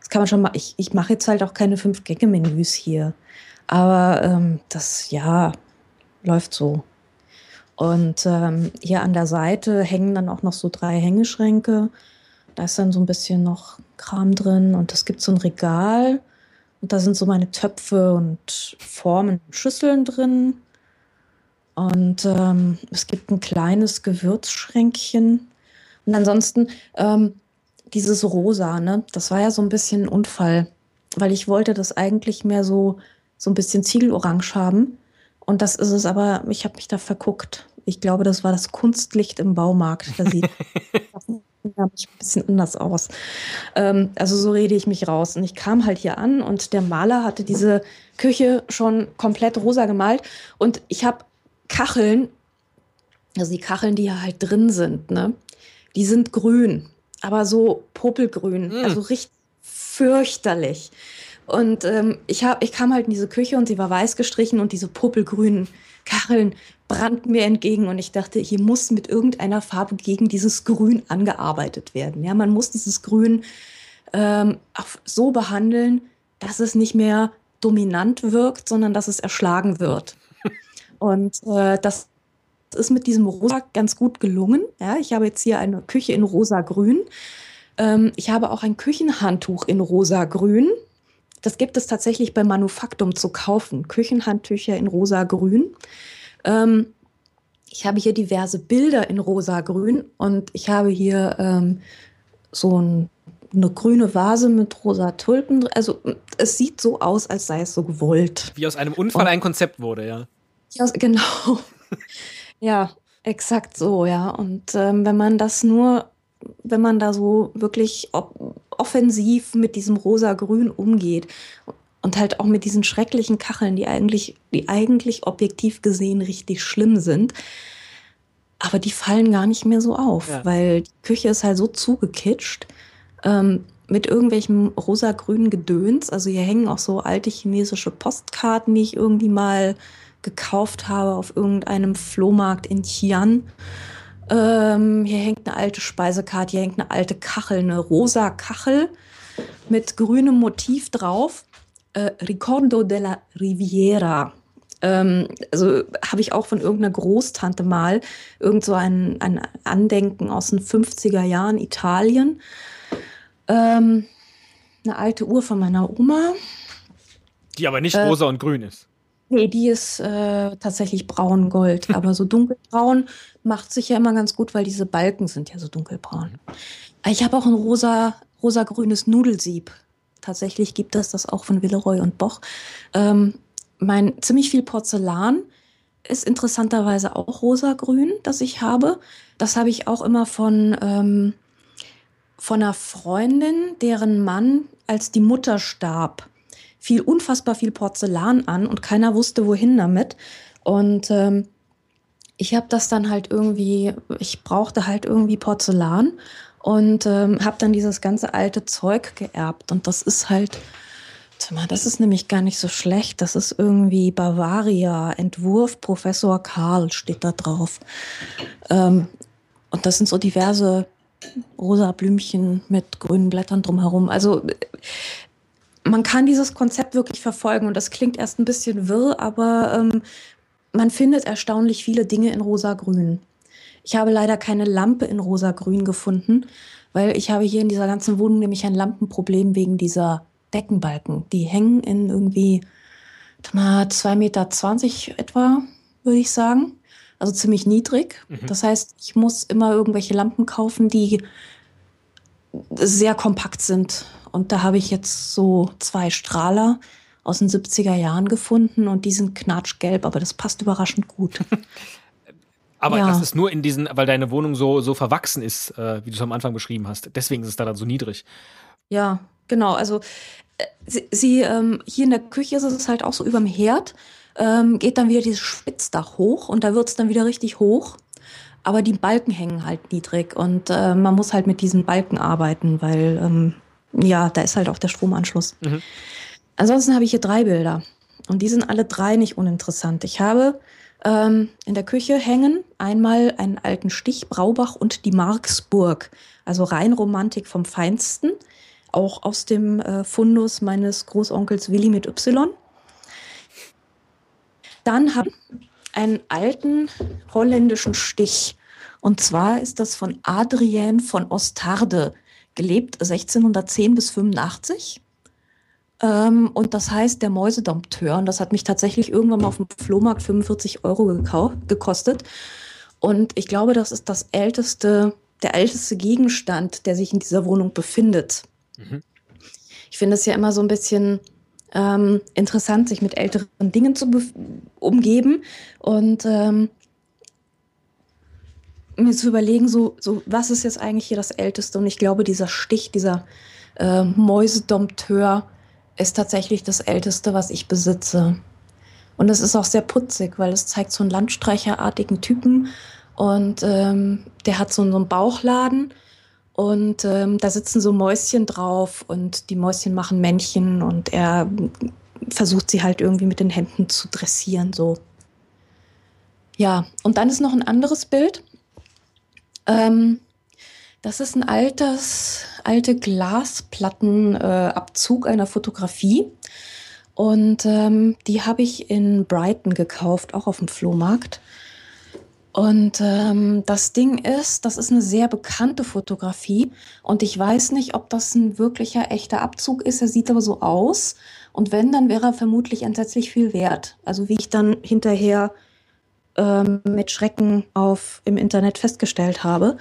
Das kann man schon mal. Ich, ich mache jetzt halt auch keine Fünf-Gänge-Menüs hier. Aber ähm, das, ja, läuft so. Und ähm, hier an der Seite hängen dann auch noch so drei Hängeschränke. Da ist dann so ein bisschen noch Kram drin und es gibt so ein Regal und da sind so meine Töpfe und Formen und Schüsseln drin. Und ähm, es gibt ein kleines Gewürzschränkchen Und ansonsten ähm, dieses Rosa, ne, das war ja so ein bisschen ein Unfall, weil ich wollte das eigentlich mehr so, so ein bisschen Ziegelorange haben. Und das ist es aber, ich habe mich da verguckt. Ich glaube, das war das Kunstlicht im Baumarkt. Da sieht ein bisschen anders aus. Ähm, also so rede ich mich raus. Und ich kam halt hier an und der Maler hatte diese Küche schon komplett rosa gemalt. Und ich habe Kacheln, also die Kacheln, die hier halt drin sind, ne, die sind grün aber so popelgrün, mm. also richtig fürchterlich. Und ähm, ich, hab, ich kam halt in diese Küche und sie war weiß gestrichen und diese popelgrünen Kacheln brannten mir entgegen und ich dachte, hier muss mit irgendeiner Farbe gegen dieses Grün angearbeitet werden. Ja, man muss dieses Grün ähm, so behandeln, dass es nicht mehr dominant wirkt, sondern dass es erschlagen wird. Und äh, das ist mit diesem Rosa ganz gut gelungen. Ja, ich habe jetzt hier eine Küche in rosa-grün. Ähm, ich habe auch ein Küchenhandtuch in rosa-grün. Das gibt es tatsächlich bei Manufaktum zu kaufen. Küchenhandtücher in rosa-grün. Ähm, ich habe hier diverse Bilder in rosa-grün und ich habe hier ähm, so ein, eine grüne Vase mit rosa Tulpen. Also es sieht so aus, als sei es so gewollt. Wie aus einem Unfall und, ein Konzept wurde, ja. ja genau. Ja, exakt so, ja. Und ähm, wenn man das nur, wenn man da so wirklich offensiv mit diesem rosa-grün umgeht und halt auch mit diesen schrecklichen Kacheln, die eigentlich, die eigentlich objektiv gesehen richtig schlimm sind, aber die fallen gar nicht mehr so auf, ja. weil die Küche ist halt so zugekitscht. Ähm, mit irgendwelchem rosa-grünen Gedöns. Also hier hängen auch so alte chinesische Postkarten, die ich irgendwie mal gekauft habe auf irgendeinem Flohmarkt in Xi'an. Ähm, hier hängt eine alte Speisekarte, hier hängt eine alte Kachel, eine rosa Kachel mit grünem Motiv drauf. Äh, Ricordo della Riviera. Ähm, also habe ich auch von irgendeiner Großtante mal irgend so ein, ein Andenken aus den 50er Jahren Italien. Ähm, eine alte Uhr von meiner Oma. Die aber nicht äh, rosa und grün ist. Nee, die ist äh, tatsächlich braun-gold. Aber so dunkelbraun macht sich ja immer ganz gut, weil diese Balken sind ja so dunkelbraun. Ich habe auch ein rosa, rosa-grünes Nudelsieb. Tatsächlich gibt es das auch von Villeroy und Boch. Ähm, mein ziemlich viel Porzellan ist interessanterweise auch rosa-grün, das ich habe. Das habe ich auch immer von, ähm, von einer Freundin, deren Mann, als die Mutter starb, fiel unfassbar viel Porzellan an und keiner wusste, wohin damit. Und ähm, ich habe das dann halt irgendwie, ich brauchte halt irgendwie Porzellan und ähm, habe dann dieses ganze alte Zeug geerbt. Und das ist halt, mal, das ist nämlich gar nicht so schlecht. Das ist irgendwie Bavaria, Entwurf Professor Karl steht da drauf. Ähm, und das sind so diverse rosa Blümchen mit grünen Blättern drumherum. Also man kann dieses Konzept wirklich verfolgen und das klingt erst ein bisschen wirr, aber ähm, man findet erstaunlich viele Dinge in rosa-grün. Ich habe leider keine Lampe in rosa-grün gefunden, weil ich habe hier in dieser ganzen Wohnung nämlich ein Lampenproblem wegen dieser Deckenbalken. Die hängen in irgendwie 2,20 Meter etwa, würde ich sagen. Also ziemlich niedrig. Mhm. Das heißt, ich muss immer irgendwelche Lampen kaufen, die sehr kompakt sind und da habe ich jetzt so zwei Strahler aus den 70er Jahren gefunden und die sind knatschgelb, aber das passt überraschend gut. aber ja. das ist nur in diesen, weil deine Wohnung so, so verwachsen ist, äh, wie du es am Anfang beschrieben hast. Deswegen ist es da dann so niedrig. Ja, genau. Also äh, sie, sie ähm, hier in der Küche ist es halt auch so überm Herd, ähm, geht dann wieder dieses Spitzdach hoch und da wird es dann wieder richtig hoch. Aber die Balken hängen halt niedrig und äh, man muss halt mit diesen Balken arbeiten, weil ähm, ja, da ist halt auch der Stromanschluss. Mhm. Ansonsten habe ich hier drei Bilder und die sind alle drei nicht uninteressant. Ich habe ähm, in der Küche hängen einmal einen alten Stich Braubach und die Marksburg, also rein Romantik vom Feinsten, auch aus dem äh, Fundus meines Großonkels Willi mit Y. Dann habe ich einen alten holländischen Stich. Und zwar ist das von Adrien von Ostarde gelebt 1610 bis 85. Ähm, und das heißt der Mäusedompteur. Und das hat mich tatsächlich irgendwann mal auf dem Flohmarkt 45 Euro gekostet. Und ich glaube, das ist das älteste der älteste Gegenstand, der sich in dieser Wohnung befindet. Mhm. Ich finde es ja immer so ein bisschen ähm, interessant, sich mit älteren Dingen zu umgeben und ähm, mir zu überlegen, so, so, was ist jetzt eigentlich hier das Älteste? Und ich glaube, dieser Stich, dieser äh, Mäusedompteur ist tatsächlich das Älteste, was ich besitze. Und es ist auch sehr putzig, weil es zeigt so einen landstreicherartigen Typen und ähm, der hat so einen Bauchladen und ähm, da sitzen so Mäuschen drauf und die Mäuschen machen Männchen und er versucht sie halt irgendwie mit den Händen zu dressieren, so. Ja, und dann ist noch ein anderes Bild. Ähm, das ist ein altes, alte Glasplattenabzug äh, einer Fotografie. Und ähm, die habe ich in Brighton gekauft, auch auf dem Flohmarkt. Und ähm, das Ding ist, das ist eine sehr bekannte Fotografie und ich weiß nicht, ob das ein wirklicher echter Abzug ist. Er sieht aber so aus. Und wenn, dann wäre er vermutlich entsetzlich viel wert. Also wie ich dann hinterher ähm, mit Schrecken auf im Internet festgestellt habe.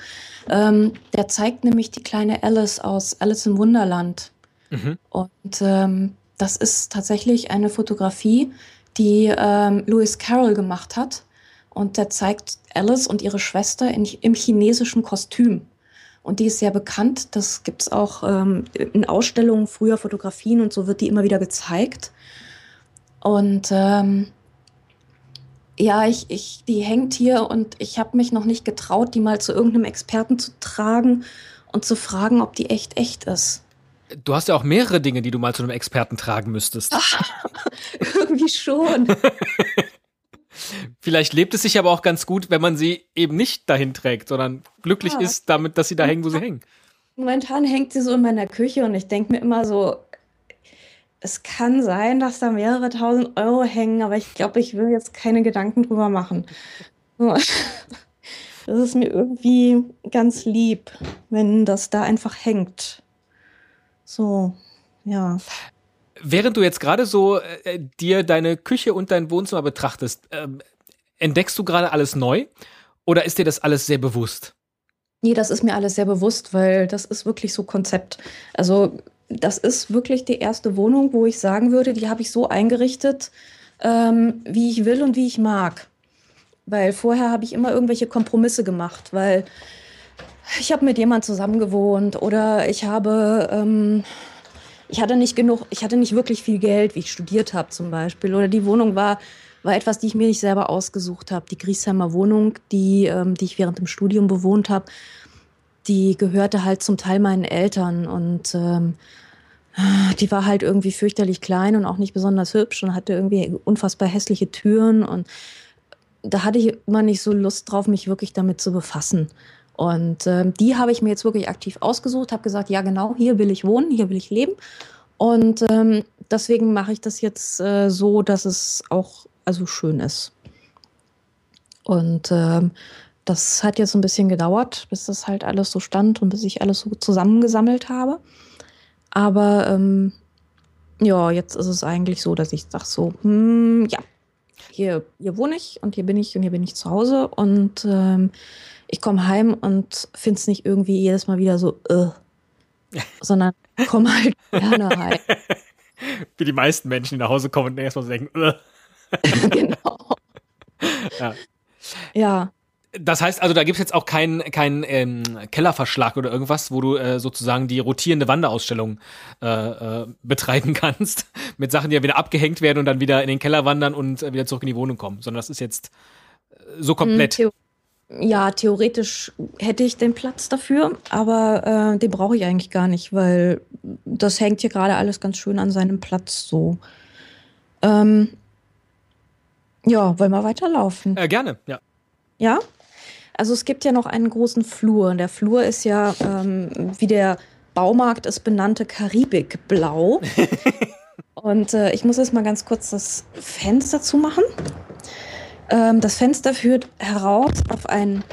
Ähm, der zeigt nämlich die kleine Alice aus Alice im Wunderland. Mhm. Und ähm, das ist tatsächlich eine Fotografie, die ähm, Lewis Carroll gemacht hat. Und der zeigt Alice und ihre Schwester in, im chinesischen Kostüm. Und die ist sehr bekannt. Das gibt es auch ähm, in Ausstellungen, früher Fotografien und so wird die immer wieder gezeigt. Und ähm, ja, ich, ich, die hängt hier und ich habe mich noch nicht getraut, die mal zu irgendeinem Experten zu tragen und zu fragen, ob die echt echt ist. Du hast ja auch mehrere Dinge, die du mal zu einem Experten tragen müsstest. Ach, irgendwie schon. Vielleicht lebt es sich aber auch ganz gut, wenn man sie eben nicht dahin trägt, sondern glücklich ja. ist damit, dass sie da hängen, wo sie hängen. Momentan hängt sie so in meiner Küche und ich denke mir immer so, es kann sein, dass da mehrere tausend Euro hängen, aber ich glaube, ich will jetzt keine Gedanken drüber machen. Das ist mir irgendwie ganz lieb, wenn das da einfach hängt. So, ja. Während du jetzt gerade so äh, dir deine Küche und dein Wohnzimmer betrachtest, äh, entdeckst du gerade alles neu oder ist dir das alles sehr bewusst? Nee, das ist mir alles sehr bewusst, weil das ist wirklich so Konzept. Also das ist wirklich die erste Wohnung, wo ich sagen würde, die habe ich so eingerichtet, ähm, wie ich will und wie ich mag. Weil vorher habe ich immer irgendwelche Kompromisse gemacht, weil ich habe mit jemand zusammen gewohnt oder ich habe, ähm, ich hatte nicht genug, ich hatte nicht wirklich viel Geld, wie ich studiert habe zum Beispiel. Oder die Wohnung war, war etwas, die ich mir nicht selber ausgesucht habe. Die Griesheimer Wohnung, die, ähm, die ich während dem Studium bewohnt habe, die gehörte halt zum Teil meinen Eltern und ähm, die war halt irgendwie fürchterlich klein und auch nicht besonders hübsch und hatte irgendwie unfassbar hässliche Türen und da hatte ich immer nicht so Lust drauf, mich wirklich damit zu befassen. Und ähm, die habe ich mir jetzt wirklich aktiv ausgesucht, habe gesagt, ja genau, hier will ich wohnen, hier will ich leben. Und ähm, deswegen mache ich das jetzt äh, so, dass es auch also schön ist. Und ähm, das hat jetzt ein bisschen gedauert, bis das halt alles so stand und bis ich alles so zusammengesammelt habe. Aber ähm, ja, jetzt ist es eigentlich so, dass ich sage so, hm, ja, hier, hier wohne ich und hier bin ich und hier bin ich zu Hause und ähm, ich komme heim und finde es nicht irgendwie jedes Mal wieder so, äh, sondern komme halt gerne heim. Wie die meisten Menschen, die nach Hause kommen und erstmal so denken, äh. genau. ja. ja. Das heißt also, da gibt's jetzt auch keinen kein, ähm, Kellerverschlag oder irgendwas, wo du äh, sozusagen die rotierende Wanderausstellung äh, äh, betreiben kannst, mit Sachen, die ja wieder abgehängt werden und dann wieder in den Keller wandern und äh, wieder zurück in die Wohnung kommen, sondern das ist jetzt äh, so komplett. Hm, The ja, theoretisch hätte ich den Platz dafür, aber äh, den brauche ich eigentlich gar nicht, weil das hängt hier gerade alles ganz schön an seinem Platz so. Ähm, ja, wollen wir weiterlaufen? Äh, gerne, ja. Ja? Also es gibt ja noch einen großen Flur. Der Flur ist ja, ähm, wie der Baumarkt es benannte, Karibikblau. Und äh, ich muss jetzt mal ganz kurz das Fenster zumachen. Ähm, das Fenster führt heraus auf einen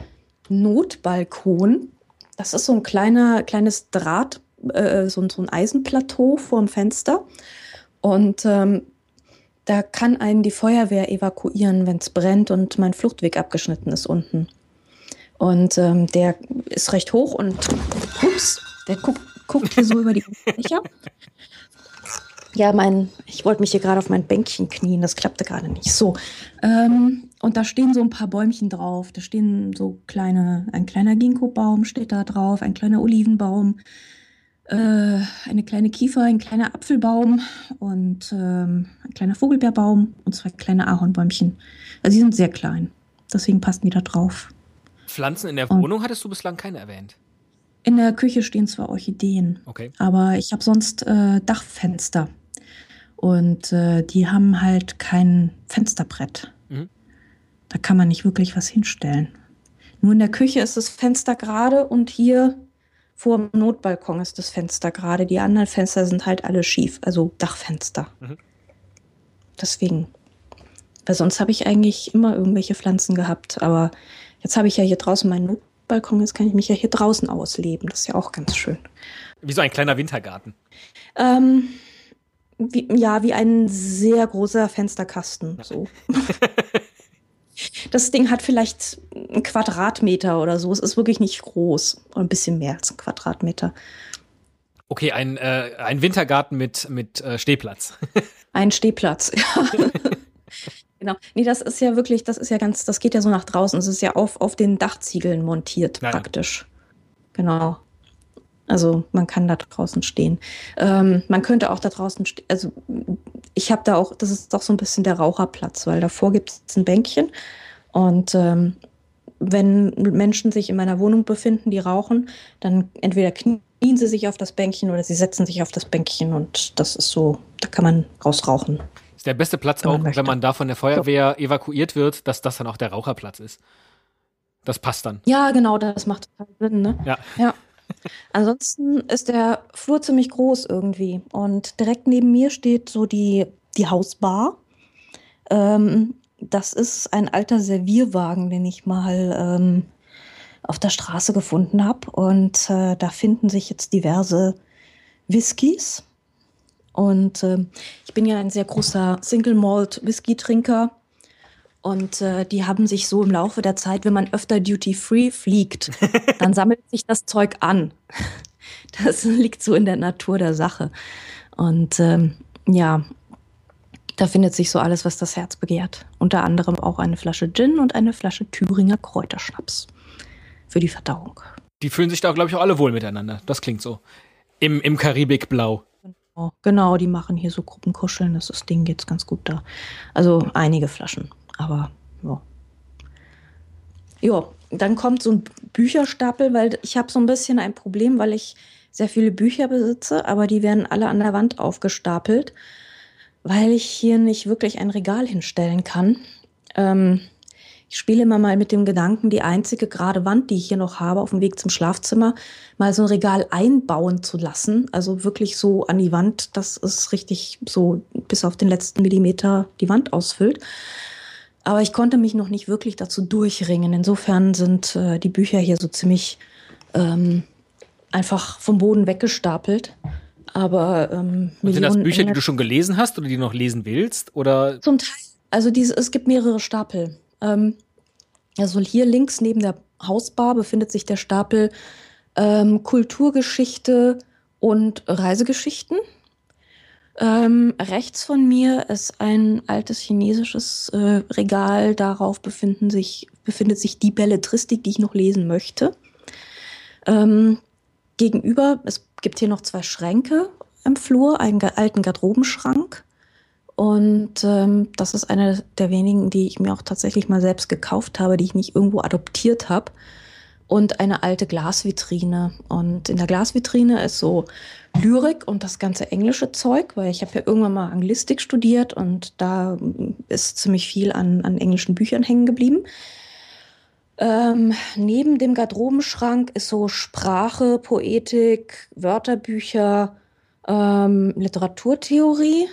Notbalkon. Das ist so ein kleiner, kleines Draht, äh, so, so, ein Eisenplateau vorm Fenster. Und ähm, da kann einen die Feuerwehr evakuieren, wenn es brennt und mein Fluchtweg abgeschnitten ist unten. Und ähm, der ist recht hoch und ups, der guckt, guckt hier so über die Fläche. Ja, mein, ich wollte mich hier gerade auf mein Bänkchen knien, das klappte gerade nicht. So. Ähm, und da stehen so ein paar Bäumchen drauf. Da stehen so kleine, ein kleiner Ginkgo-Baum steht da drauf, ein kleiner Olivenbaum, äh, eine kleine Kiefer, ein kleiner Apfelbaum und ähm, ein kleiner Vogelbeerbaum und zwei kleine Ahornbäumchen. Also die sind sehr klein. Deswegen passen die da drauf. Pflanzen in der Wohnung hattest du bislang keine erwähnt? In der Küche stehen zwar Orchideen, okay. aber ich habe sonst äh, Dachfenster. Und äh, die haben halt kein Fensterbrett. Mhm. Da kann man nicht wirklich was hinstellen. Nur in der Küche ist das Fenster gerade und hier vor dem Notbalkon ist das Fenster gerade. Die anderen Fenster sind halt alle schief, also Dachfenster. Mhm. Deswegen. Weil sonst habe ich eigentlich immer irgendwelche Pflanzen gehabt. Aber jetzt habe ich ja hier draußen meinen Notbalkon, jetzt kann ich mich ja hier draußen ausleben. Das ist ja auch ganz schön. Wie so ein kleiner Wintergarten. Ähm, wie, ja, wie ein sehr großer Fensterkasten. So. das Ding hat vielleicht einen Quadratmeter oder so. Es ist wirklich nicht groß. Oder ein bisschen mehr als ein Quadratmeter. Okay, ein, äh, ein Wintergarten mit, mit äh, Stehplatz. ein Stehplatz, ja. genau. Nee, das ist ja wirklich, das ist ja ganz, das geht ja so nach draußen. Es ist ja auf, auf den Dachziegeln montiert, Nein. praktisch. Genau. Also man kann da draußen stehen. Ähm, man könnte auch da draußen stehen. Also ich habe da auch, das ist doch so ein bisschen der Raucherplatz, weil davor gibt es ein Bänkchen. Und ähm, wenn Menschen sich in meiner Wohnung befinden, die rauchen, dann entweder knien sie sich auf das Bänkchen oder sie setzen sich auf das Bänkchen und das ist so, da kann man rausrauchen. Ist der beste Platz auch, wenn man da von der Feuerwehr so. evakuiert wird, dass das dann auch der Raucherplatz ist. Das passt dann. Ja, genau, das macht Sinn, ne? Ja. ja. Ansonsten ist der Flur ziemlich groß irgendwie. Und direkt neben mir steht so die, die Hausbar. Ähm, das ist ein alter Servierwagen, den ich mal ähm, auf der Straße gefunden habe. Und äh, da finden sich jetzt diverse Whiskys. Und äh, ich bin ja ein sehr großer Single Malt Whisky Trinker. Und äh, die haben sich so im Laufe der Zeit, wenn man öfter Duty-Free fliegt, dann sammelt sich das Zeug an. Das liegt so in der Natur der Sache. Und ähm, ja, da findet sich so alles, was das Herz begehrt. Unter anderem auch eine Flasche Gin und eine Flasche Thüringer Kräuterschnaps für die Verdauung. Die fühlen sich da, glaube ich, auch alle wohl miteinander. Das klingt so. Im, im Karibikblau. Genau, die machen hier so Gruppenkuscheln. Das, das Ding geht's ganz gut da. Also einige Flaschen. Aber ja. Ja, dann kommt so ein Bücherstapel, weil ich habe so ein bisschen ein Problem, weil ich sehr viele Bücher besitze, aber die werden alle an der Wand aufgestapelt, weil ich hier nicht wirklich ein Regal hinstellen kann. Ähm, ich spiele immer mal mit dem Gedanken, die einzige gerade Wand, die ich hier noch habe, auf dem Weg zum Schlafzimmer, mal so ein Regal einbauen zu lassen. Also wirklich so an die Wand, dass es richtig so bis auf den letzten Millimeter die Wand ausfüllt. Aber ich konnte mich noch nicht wirklich dazu durchringen. Insofern sind äh, die Bücher hier so ziemlich ähm, einfach vom Boden weggestapelt. Aber ähm, Und sind das Bücher, die du schon gelesen hast oder die du noch lesen willst? Oder? Zum Teil. Also diese, es gibt mehrere Stapel. Ähm, also hier links neben der Hausbar befindet sich der Stapel ähm, Kulturgeschichte und Reisegeschichten. Ähm, rechts von mir ist ein altes chinesisches äh, Regal. Darauf befinden sich, befindet sich die Belletristik, die ich noch lesen möchte. Ähm, gegenüber, es gibt hier noch zwei Schränke im Flur, einen alten Garderobenschrank. Und ähm, das ist eine der wenigen, die ich mir auch tatsächlich mal selbst gekauft habe, die ich nicht irgendwo adoptiert habe und eine alte Glasvitrine. Und in der Glasvitrine ist so Lyrik und das ganze englische Zeug, weil ich habe ja irgendwann mal Anglistik studiert und da ist ziemlich viel an, an englischen Büchern hängen geblieben. Ähm, neben dem Garderobenschrank ist so Sprache, Poetik, Wörterbücher, ähm, Literaturtheorie.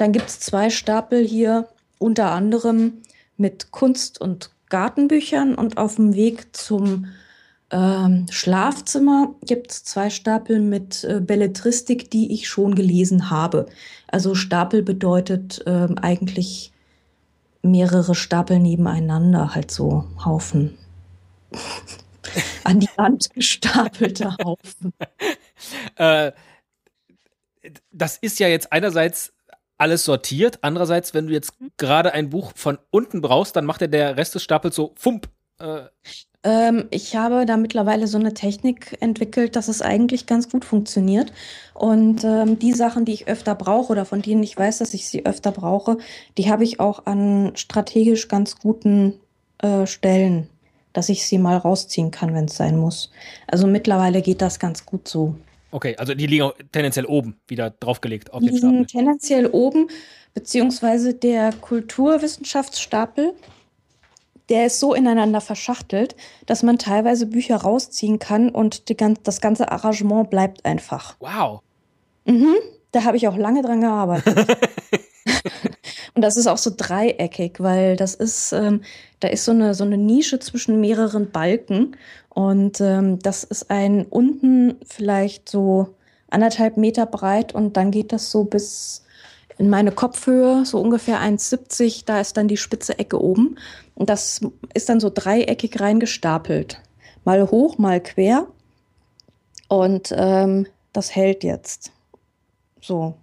Dann gibt es zwei Stapel hier, unter anderem mit Kunst und Gartenbüchern und auf dem Weg zum ähm, Schlafzimmer gibt es zwei Stapel mit äh, Belletristik, die ich schon gelesen habe. Also Stapel bedeutet äh, eigentlich mehrere Stapel nebeneinander, halt so Haufen. an die Wand gestapelte Haufen. äh, das ist ja jetzt einerseits alles sortiert, andererseits, wenn du jetzt gerade ein Buch von unten brauchst, dann macht er der Rest des Stapels so Fump. Äh. Ähm, ich habe da mittlerweile so eine Technik entwickelt, dass es eigentlich ganz gut funktioniert. Und ähm, die Sachen, die ich öfter brauche oder von denen ich weiß, dass ich sie öfter brauche, die habe ich auch an strategisch ganz guten äh, Stellen dass ich sie mal rausziehen kann, wenn es sein muss. Also mittlerweile geht das ganz gut so. Okay, also die liegen tendenziell oben wieder draufgelegt auf die den Stapel. liegen tendenziell oben, beziehungsweise der Kulturwissenschaftsstapel, der ist so ineinander verschachtelt, dass man teilweise Bücher rausziehen kann und die, das ganze Arrangement bleibt einfach. Wow. Mhm, da habe ich auch lange dran gearbeitet. Und das ist auch so dreieckig, weil das ist, ähm, da ist so eine, so eine Nische zwischen mehreren Balken. Und ähm, das ist ein unten vielleicht so anderthalb Meter breit und dann geht das so bis in meine Kopfhöhe, so ungefähr 1,70. Da ist dann die spitze Ecke oben. Und das ist dann so dreieckig reingestapelt. Mal hoch, mal quer. Und ähm, das hält jetzt. So,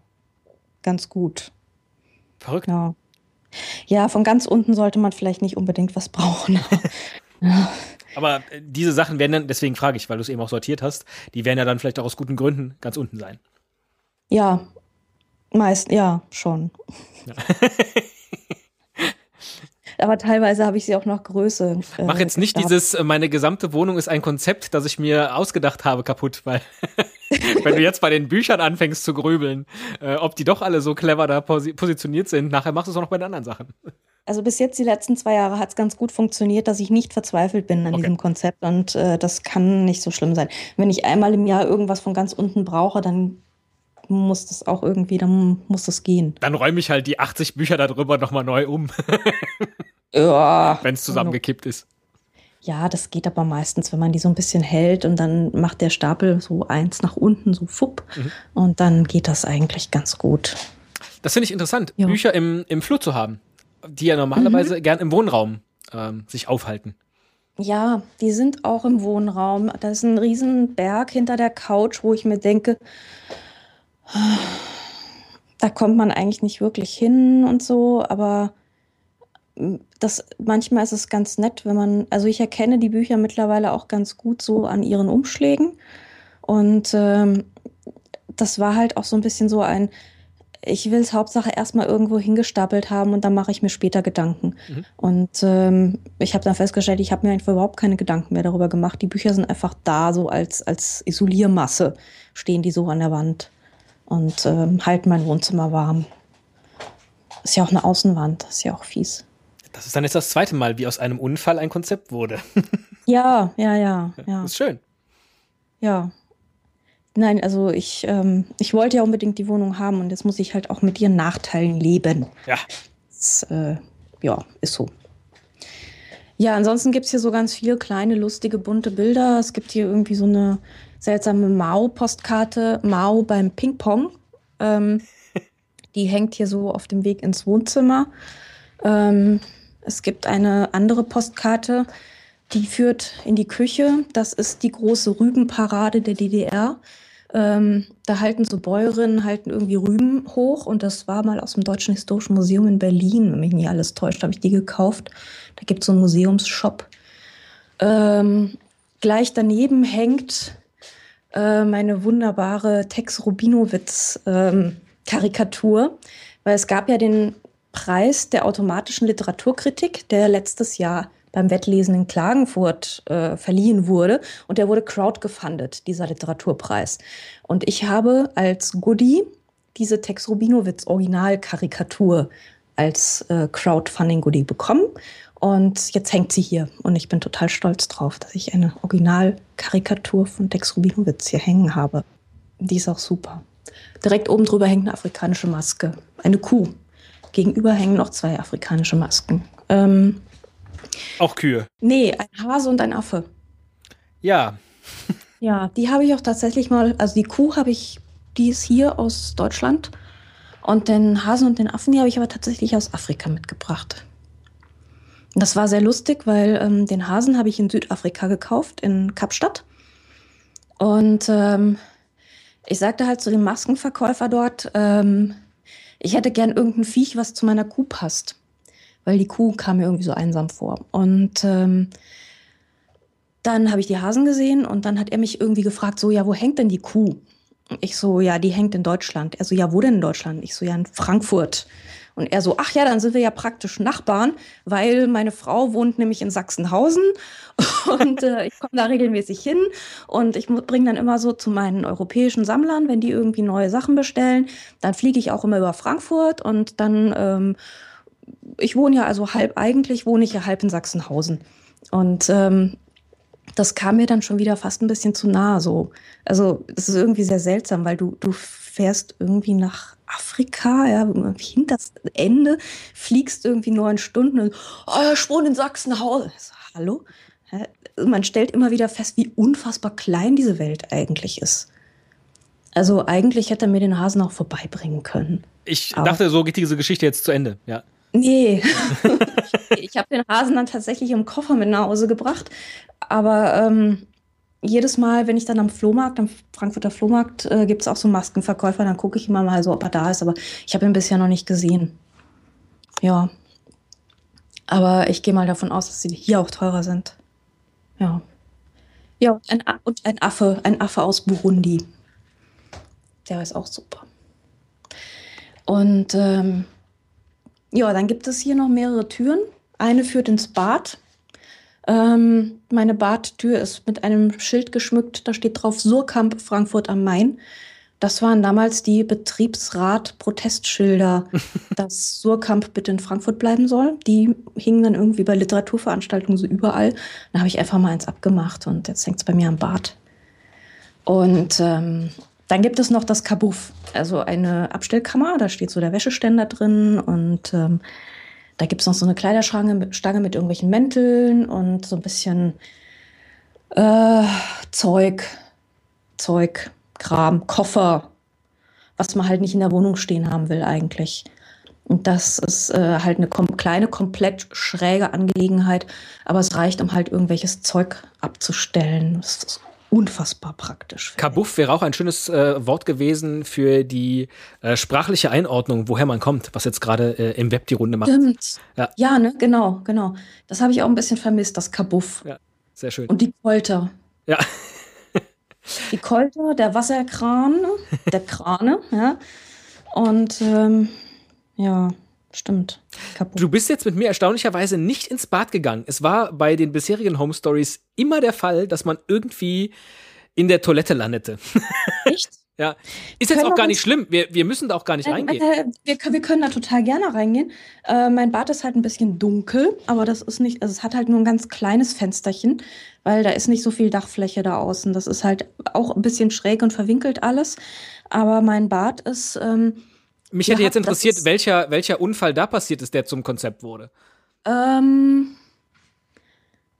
ganz gut. Verrückt. Ja. ja, von ganz unten sollte man vielleicht nicht unbedingt was brauchen. ja. Aber äh, diese Sachen werden dann, deswegen frage ich, weil du es eben auch sortiert hast, die werden ja dann vielleicht auch aus guten Gründen ganz unten sein. Ja, meist, ja, schon. Ja. aber teilweise habe ich sie auch noch größer. Äh, Mach jetzt nicht gehabt. dieses, äh, meine gesamte Wohnung ist ein Konzept, das ich mir ausgedacht habe, kaputt, weil wenn du jetzt bei den Büchern anfängst zu grübeln, äh, ob die doch alle so clever da posi positioniert sind, nachher machst du es auch noch bei den anderen Sachen. Also bis jetzt die letzten zwei Jahre hat es ganz gut funktioniert, dass ich nicht verzweifelt bin an okay. diesem Konzept und äh, das kann nicht so schlimm sein. Wenn ich einmal im Jahr irgendwas von ganz unten brauche, dann muss das auch irgendwie, dann muss das gehen. Dann räume ich halt die 80 Bücher darüber nochmal neu um. ja. Wenn es zusammengekippt ist. Ja, das geht aber meistens, wenn man die so ein bisschen hält und dann macht der Stapel so eins nach unten, so fupp. Mhm. Und dann geht das eigentlich ganz gut. Das finde ich interessant, ja. Bücher im, im Flur zu haben, die ja normalerweise mhm. gern im Wohnraum ähm, sich aufhalten. Ja, die sind auch im Wohnraum. Da ist ein riesen Berg hinter der Couch, wo ich mir denke, da kommt man eigentlich nicht wirklich hin und so, aber das manchmal ist es ganz nett, wenn man, also ich erkenne die Bücher mittlerweile auch ganz gut so an ihren Umschlägen und ähm, das war halt auch so ein bisschen so ein, ich will es Hauptsache erstmal irgendwo hingestapelt haben und dann mache ich mir später Gedanken. Mhm. Und ähm, ich habe dann festgestellt, ich habe mir einfach überhaupt keine Gedanken mehr darüber gemacht. Die Bücher sind einfach da, so als, als Isoliermasse stehen die so an der Wand und ähm, halten mein Wohnzimmer warm. Ist ja auch eine Außenwand, ist ja auch fies. Das ist dann jetzt das zweite Mal, wie aus einem Unfall ein Konzept wurde. ja, ja, ja, ja. Das ist schön. Ja. Nein, also ich, ähm, ich wollte ja unbedingt die Wohnung haben und jetzt muss ich halt auch mit ihren Nachteilen leben. Ja. Das, äh, ja, ist so. Ja, ansonsten gibt es hier so ganz viele kleine, lustige, bunte Bilder. Es gibt hier irgendwie so eine seltsame Mao-Postkarte, Mao beim Ping-Pong. Ähm, die hängt hier so auf dem Weg ins Wohnzimmer. Ähm, es gibt eine andere Postkarte, die führt in die Küche. Das ist die große Rübenparade der DDR. Ähm, da halten so Bäuerinnen halten irgendwie Rüben hoch und das war mal aus dem Deutschen Historischen Museum in Berlin, wenn mich nicht alles täuscht, habe ich die gekauft. Da gibt es so einen Museumsshop. Ähm, gleich daneben hängt äh, meine wunderbare Tex Rubinowitz ähm, Karikatur, weil es gab ja den Preis der automatischen Literaturkritik, der letztes Jahr beim Wettlesen in Klagenfurt äh, verliehen wurde. Und der wurde crowdgefundet, dieser Literaturpreis. Und ich habe als Goodie diese Tex Rubinowitz Originalkarikatur als äh, Crowdfunding-Goodie bekommen. Und jetzt hängt sie hier. Und ich bin total stolz drauf, dass ich eine Originalkarikatur von Tex Rubinowitz hier hängen habe. Die ist auch super. Direkt oben drüber hängt eine afrikanische Maske. Eine Kuh. Gegenüber hängen noch zwei afrikanische Masken. Ähm, auch Kühe? Nee, ein Hase und ein Affe. Ja. ja, die habe ich auch tatsächlich mal, also die Kuh habe ich, die ist hier aus Deutschland. Und den Hasen und den Affen, die habe ich aber tatsächlich aus Afrika mitgebracht. Das war sehr lustig, weil ähm, den Hasen habe ich in Südafrika gekauft, in Kapstadt. Und ähm, ich sagte halt zu dem Maskenverkäufer dort, ähm, ich hätte gern irgendein Viech, was zu meiner Kuh passt. Weil die Kuh kam mir irgendwie so einsam vor. Und ähm, dann habe ich die Hasen gesehen und dann hat er mich irgendwie gefragt, so, ja, wo hängt denn die Kuh? Ich so, ja, die hängt in Deutschland. Er so, ja, wo denn in Deutschland? Ich so, ja, in Frankfurt. Und er so, ach ja, dann sind wir ja praktisch Nachbarn, weil meine Frau wohnt nämlich in Sachsenhausen und äh, ich komme da regelmäßig hin und ich bringe dann immer so zu meinen europäischen Sammlern, wenn die irgendwie neue Sachen bestellen, dann fliege ich auch immer über Frankfurt und dann, ähm, ich wohne ja also halb, eigentlich wohne ich ja halb in Sachsenhausen. Und ähm, das kam mir dann schon wieder fast ein bisschen zu nah so. Also es ist irgendwie sehr seltsam, weil du, du fährst irgendwie nach Afrika, ja, hinter das Ende, fliegst irgendwie neun Stunden und oh, ich wohne in Sachsenhausen. So, hallo? Man stellt immer wieder fest, wie unfassbar klein diese Welt eigentlich ist. Also eigentlich hätte er mir den Hasen auch vorbeibringen können. Ich Aber dachte, so geht diese Geschichte jetzt zu Ende, ja. Nee, ich habe den Hasen dann tatsächlich im Koffer mit nach Hause gebracht. Aber ähm, jedes Mal, wenn ich dann am Flohmarkt, am Frankfurter Flohmarkt, äh, gibt es auch so Maskenverkäufer, dann gucke ich immer mal so, ob er da ist. Aber ich habe ihn bisher noch nicht gesehen. Ja. Aber ich gehe mal davon aus, dass sie hier auch teurer sind. Ja. Ja, und ein, und ein Affe, ein Affe aus Burundi. Der ist auch super. Und ähm, ja, dann gibt es hier noch mehrere Türen. Eine führt ins Bad. Ähm, meine Badtür ist mit einem Schild geschmückt, da steht drauf Surkamp Frankfurt am Main. Das waren damals die Betriebsrat-Protestschilder, dass Surkamp bitte in Frankfurt bleiben soll. Die hingen dann irgendwie bei Literaturveranstaltungen so überall. Da habe ich einfach mal eins abgemacht und jetzt hängt es bei mir am Bad. Und ähm, dann gibt es noch das Kabuff, also eine Abstellkammer. Da steht so der Wäscheständer drin und ähm, da gibt es noch so eine Kleiderstange mit, Stange mit irgendwelchen Mänteln und so ein bisschen äh, Zeug, Zeug, Kram, Koffer, was man halt nicht in der Wohnung stehen haben will eigentlich. Und das ist äh, halt eine kom kleine, komplett schräge Angelegenheit, aber es reicht, um halt irgendwelches Zeug abzustellen. Das ist unfassbar praktisch. Kabuff wäre auch ein schönes äh, Wort gewesen für die äh, sprachliche Einordnung, woher man kommt, was jetzt gerade äh, im Web die Runde macht. Stimmt. Ja, ja ne, genau, genau. Das habe ich auch ein bisschen vermisst, das Kabuff. Ja, sehr schön. Und die Kolter. Ja. die Kolter, der Wasserkran, der Krane, ja. Und ähm, ja, Stimmt. Kaputt. Du bist jetzt mit mir erstaunlicherweise nicht ins Bad gegangen. Es war bei den bisherigen Home Stories immer der Fall, dass man irgendwie in der Toilette landete. Echt? ja. Ist jetzt auch gar nicht schlimm. Wir, wir müssen da auch gar nicht äh, reingehen. Äh, wir, wir, können da total gerne reingehen. Äh, mein Bad ist halt ein bisschen dunkel, aber das ist nicht, also es hat halt nur ein ganz kleines Fensterchen, weil da ist nicht so viel Dachfläche da außen. Das ist halt auch ein bisschen schräg und verwinkelt alles. Aber mein Bad ist. Ähm, mich hätte ja, jetzt interessiert, welcher, welcher Unfall da passiert ist, der zum Konzept wurde. Ähm,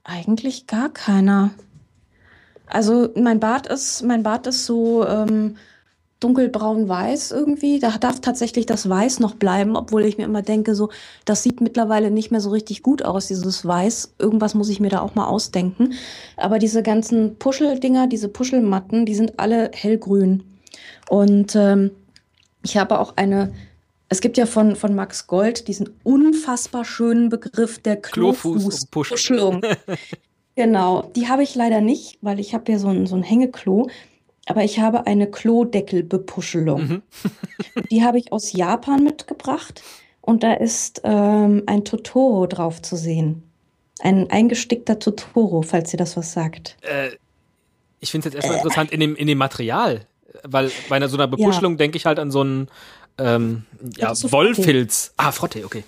eigentlich gar keiner. Also mein Bart ist, mein Bart ist so ähm, dunkelbraun-weiß irgendwie. Da darf tatsächlich das Weiß noch bleiben, obwohl ich mir immer denke, so, das sieht mittlerweile nicht mehr so richtig gut aus, dieses Weiß. Irgendwas muss ich mir da auch mal ausdenken. Aber diese ganzen Puscheldinger, diese Puschelmatten, die sind alle hellgrün. Und ähm, ich habe auch eine, es gibt ja von, von Max Gold diesen unfassbar schönen Begriff der Klofußpuschelung. genau, die habe ich leider nicht, weil ich habe ja so ein, so ein Hängeklo. Aber ich habe eine Klodeckelbepuschelung. Mhm. die habe ich aus Japan mitgebracht. Und da ist ähm, ein Totoro drauf zu sehen. Ein eingestickter Totoro, falls ihr das was sagt. Äh, ich finde es jetzt erstmal äh. interessant in dem, in dem Material weil bei einer so einer Bepuschelung ja. denke ich halt an so einen ähm, ja, so Wollfilz. Ah, Frotte, okay.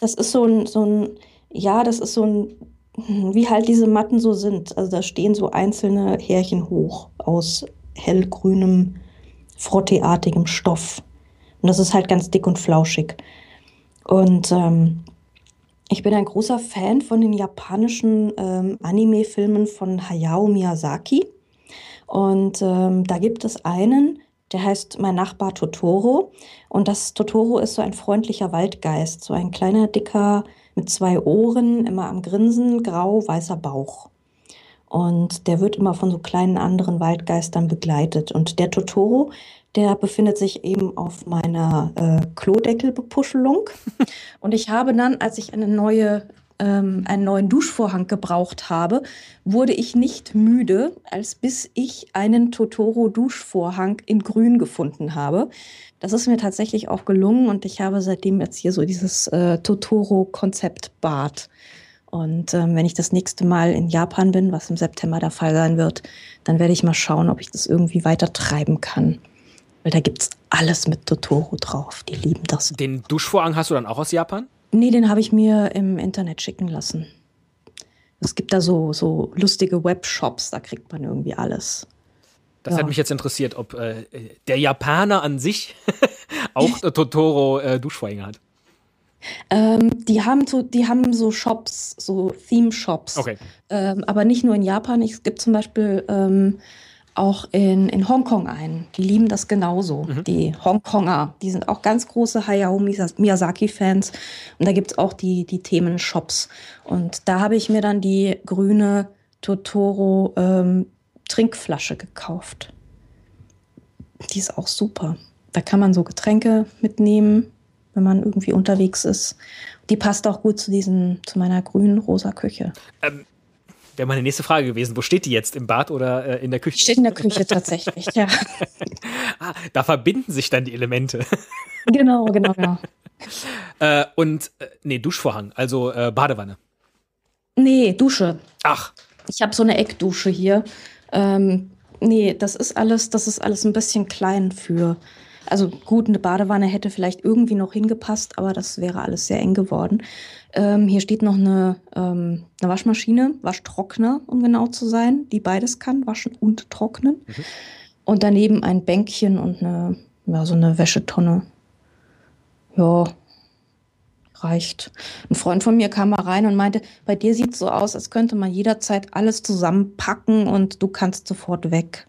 Das ist so ein, so ein, ja, das ist so ein, wie halt diese Matten so sind. Also da stehen so einzelne Härchen hoch aus hellgrünem, frotteartigem Stoff. Und das ist halt ganz dick und flauschig. Und ähm, ich bin ein großer Fan von den japanischen ähm, Anime-Filmen von Hayao Miyazaki. Und ähm, da gibt es einen, Der heißt Mein Nachbar Totoro. Und das Totoro ist so ein freundlicher Waldgeist, so ein kleiner, dicker, mit zwei Ohren, immer am Grinsen, grau, weißer Bauch. Und der wird immer von so kleinen anderen Waldgeistern begleitet. Und der Totoro, der befindet sich eben auf meiner äh, Klodeckelbepuschelung. Und ich habe dann, als ich eine neue, ähm, einen neuen Duschvorhang gebraucht habe, wurde ich nicht müde, als bis ich einen Totoro-Duschvorhang in Grün gefunden habe. Das ist mir tatsächlich auch gelungen und ich habe seitdem jetzt hier so dieses äh, Totoro-Konzept-Bad. Und ähm, wenn ich das nächste Mal in Japan bin, was im September der Fall sein wird, dann werde ich mal schauen, ob ich das irgendwie weiter treiben kann. Weil da gibt es alles mit Totoro drauf. Die lieben das. Den Duschvorhang hast du dann auch aus Japan? Nee, den habe ich mir im Internet schicken lassen. Es gibt da so, so lustige Webshops, da kriegt man irgendwie alles. Das ja. hat mich jetzt interessiert, ob äh, der Japaner an sich auch Totoro äh, Duschvorhänge hat. Ähm, die, haben so, die haben so Shops, so Theme-Shops. Okay. Ähm, aber nicht nur in Japan. Es gibt zum Beispiel ähm, auch in, in Hongkong einen. Die lieben das genauso. Mhm. Die Hongkonger, die sind auch ganz große Hayao Miyazaki-Fans. Und da gibt es auch die, die Themen-Shops. Und da habe ich mir dann die grüne Totoro ähm, Trinkflasche gekauft. Die ist auch super. Da kann man so Getränke mitnehmen wenn man irgendwie unterwegs ist. Die passt auch gut zu diesem, zu meiner grünen rosa Küche. Ähm, Wäre meine nächste Frage gewesen. Wo steht die jetzt? Im Bad oder äh, in der Küche? Steht in der Küche tatsächlich, ja. ah, da verbinden sich dann die Elemente. genau, genau, genau. äh, und, äh, nee, Duschvorhang, also äh, Badewanne. Nee, Dusche. Ach. Ich habe so eine Eckdusche hier. Ähm, nee, das ist alles, das ist alles ein bisschen klein für also gut, eine Badewanne hätte vielleicht irgendwie noch hingepasst, aber das wäre alles sehr eng geworden. Ähm, hier steht noch eine, ähm, eine Waschmaschine, Waschtrockner, um genau zu sein, die beides kann, waschen und trocknen. Mhm. Und daneben ein Bänkchen und eine, ja, so eine Wäschetonne. Ja, reicht. Ein Freund von mir kam mal rein und meinte, bei dir sieht es so aus, als könnte man jederzeit alles zusammenpacken und du kannst sofort weg.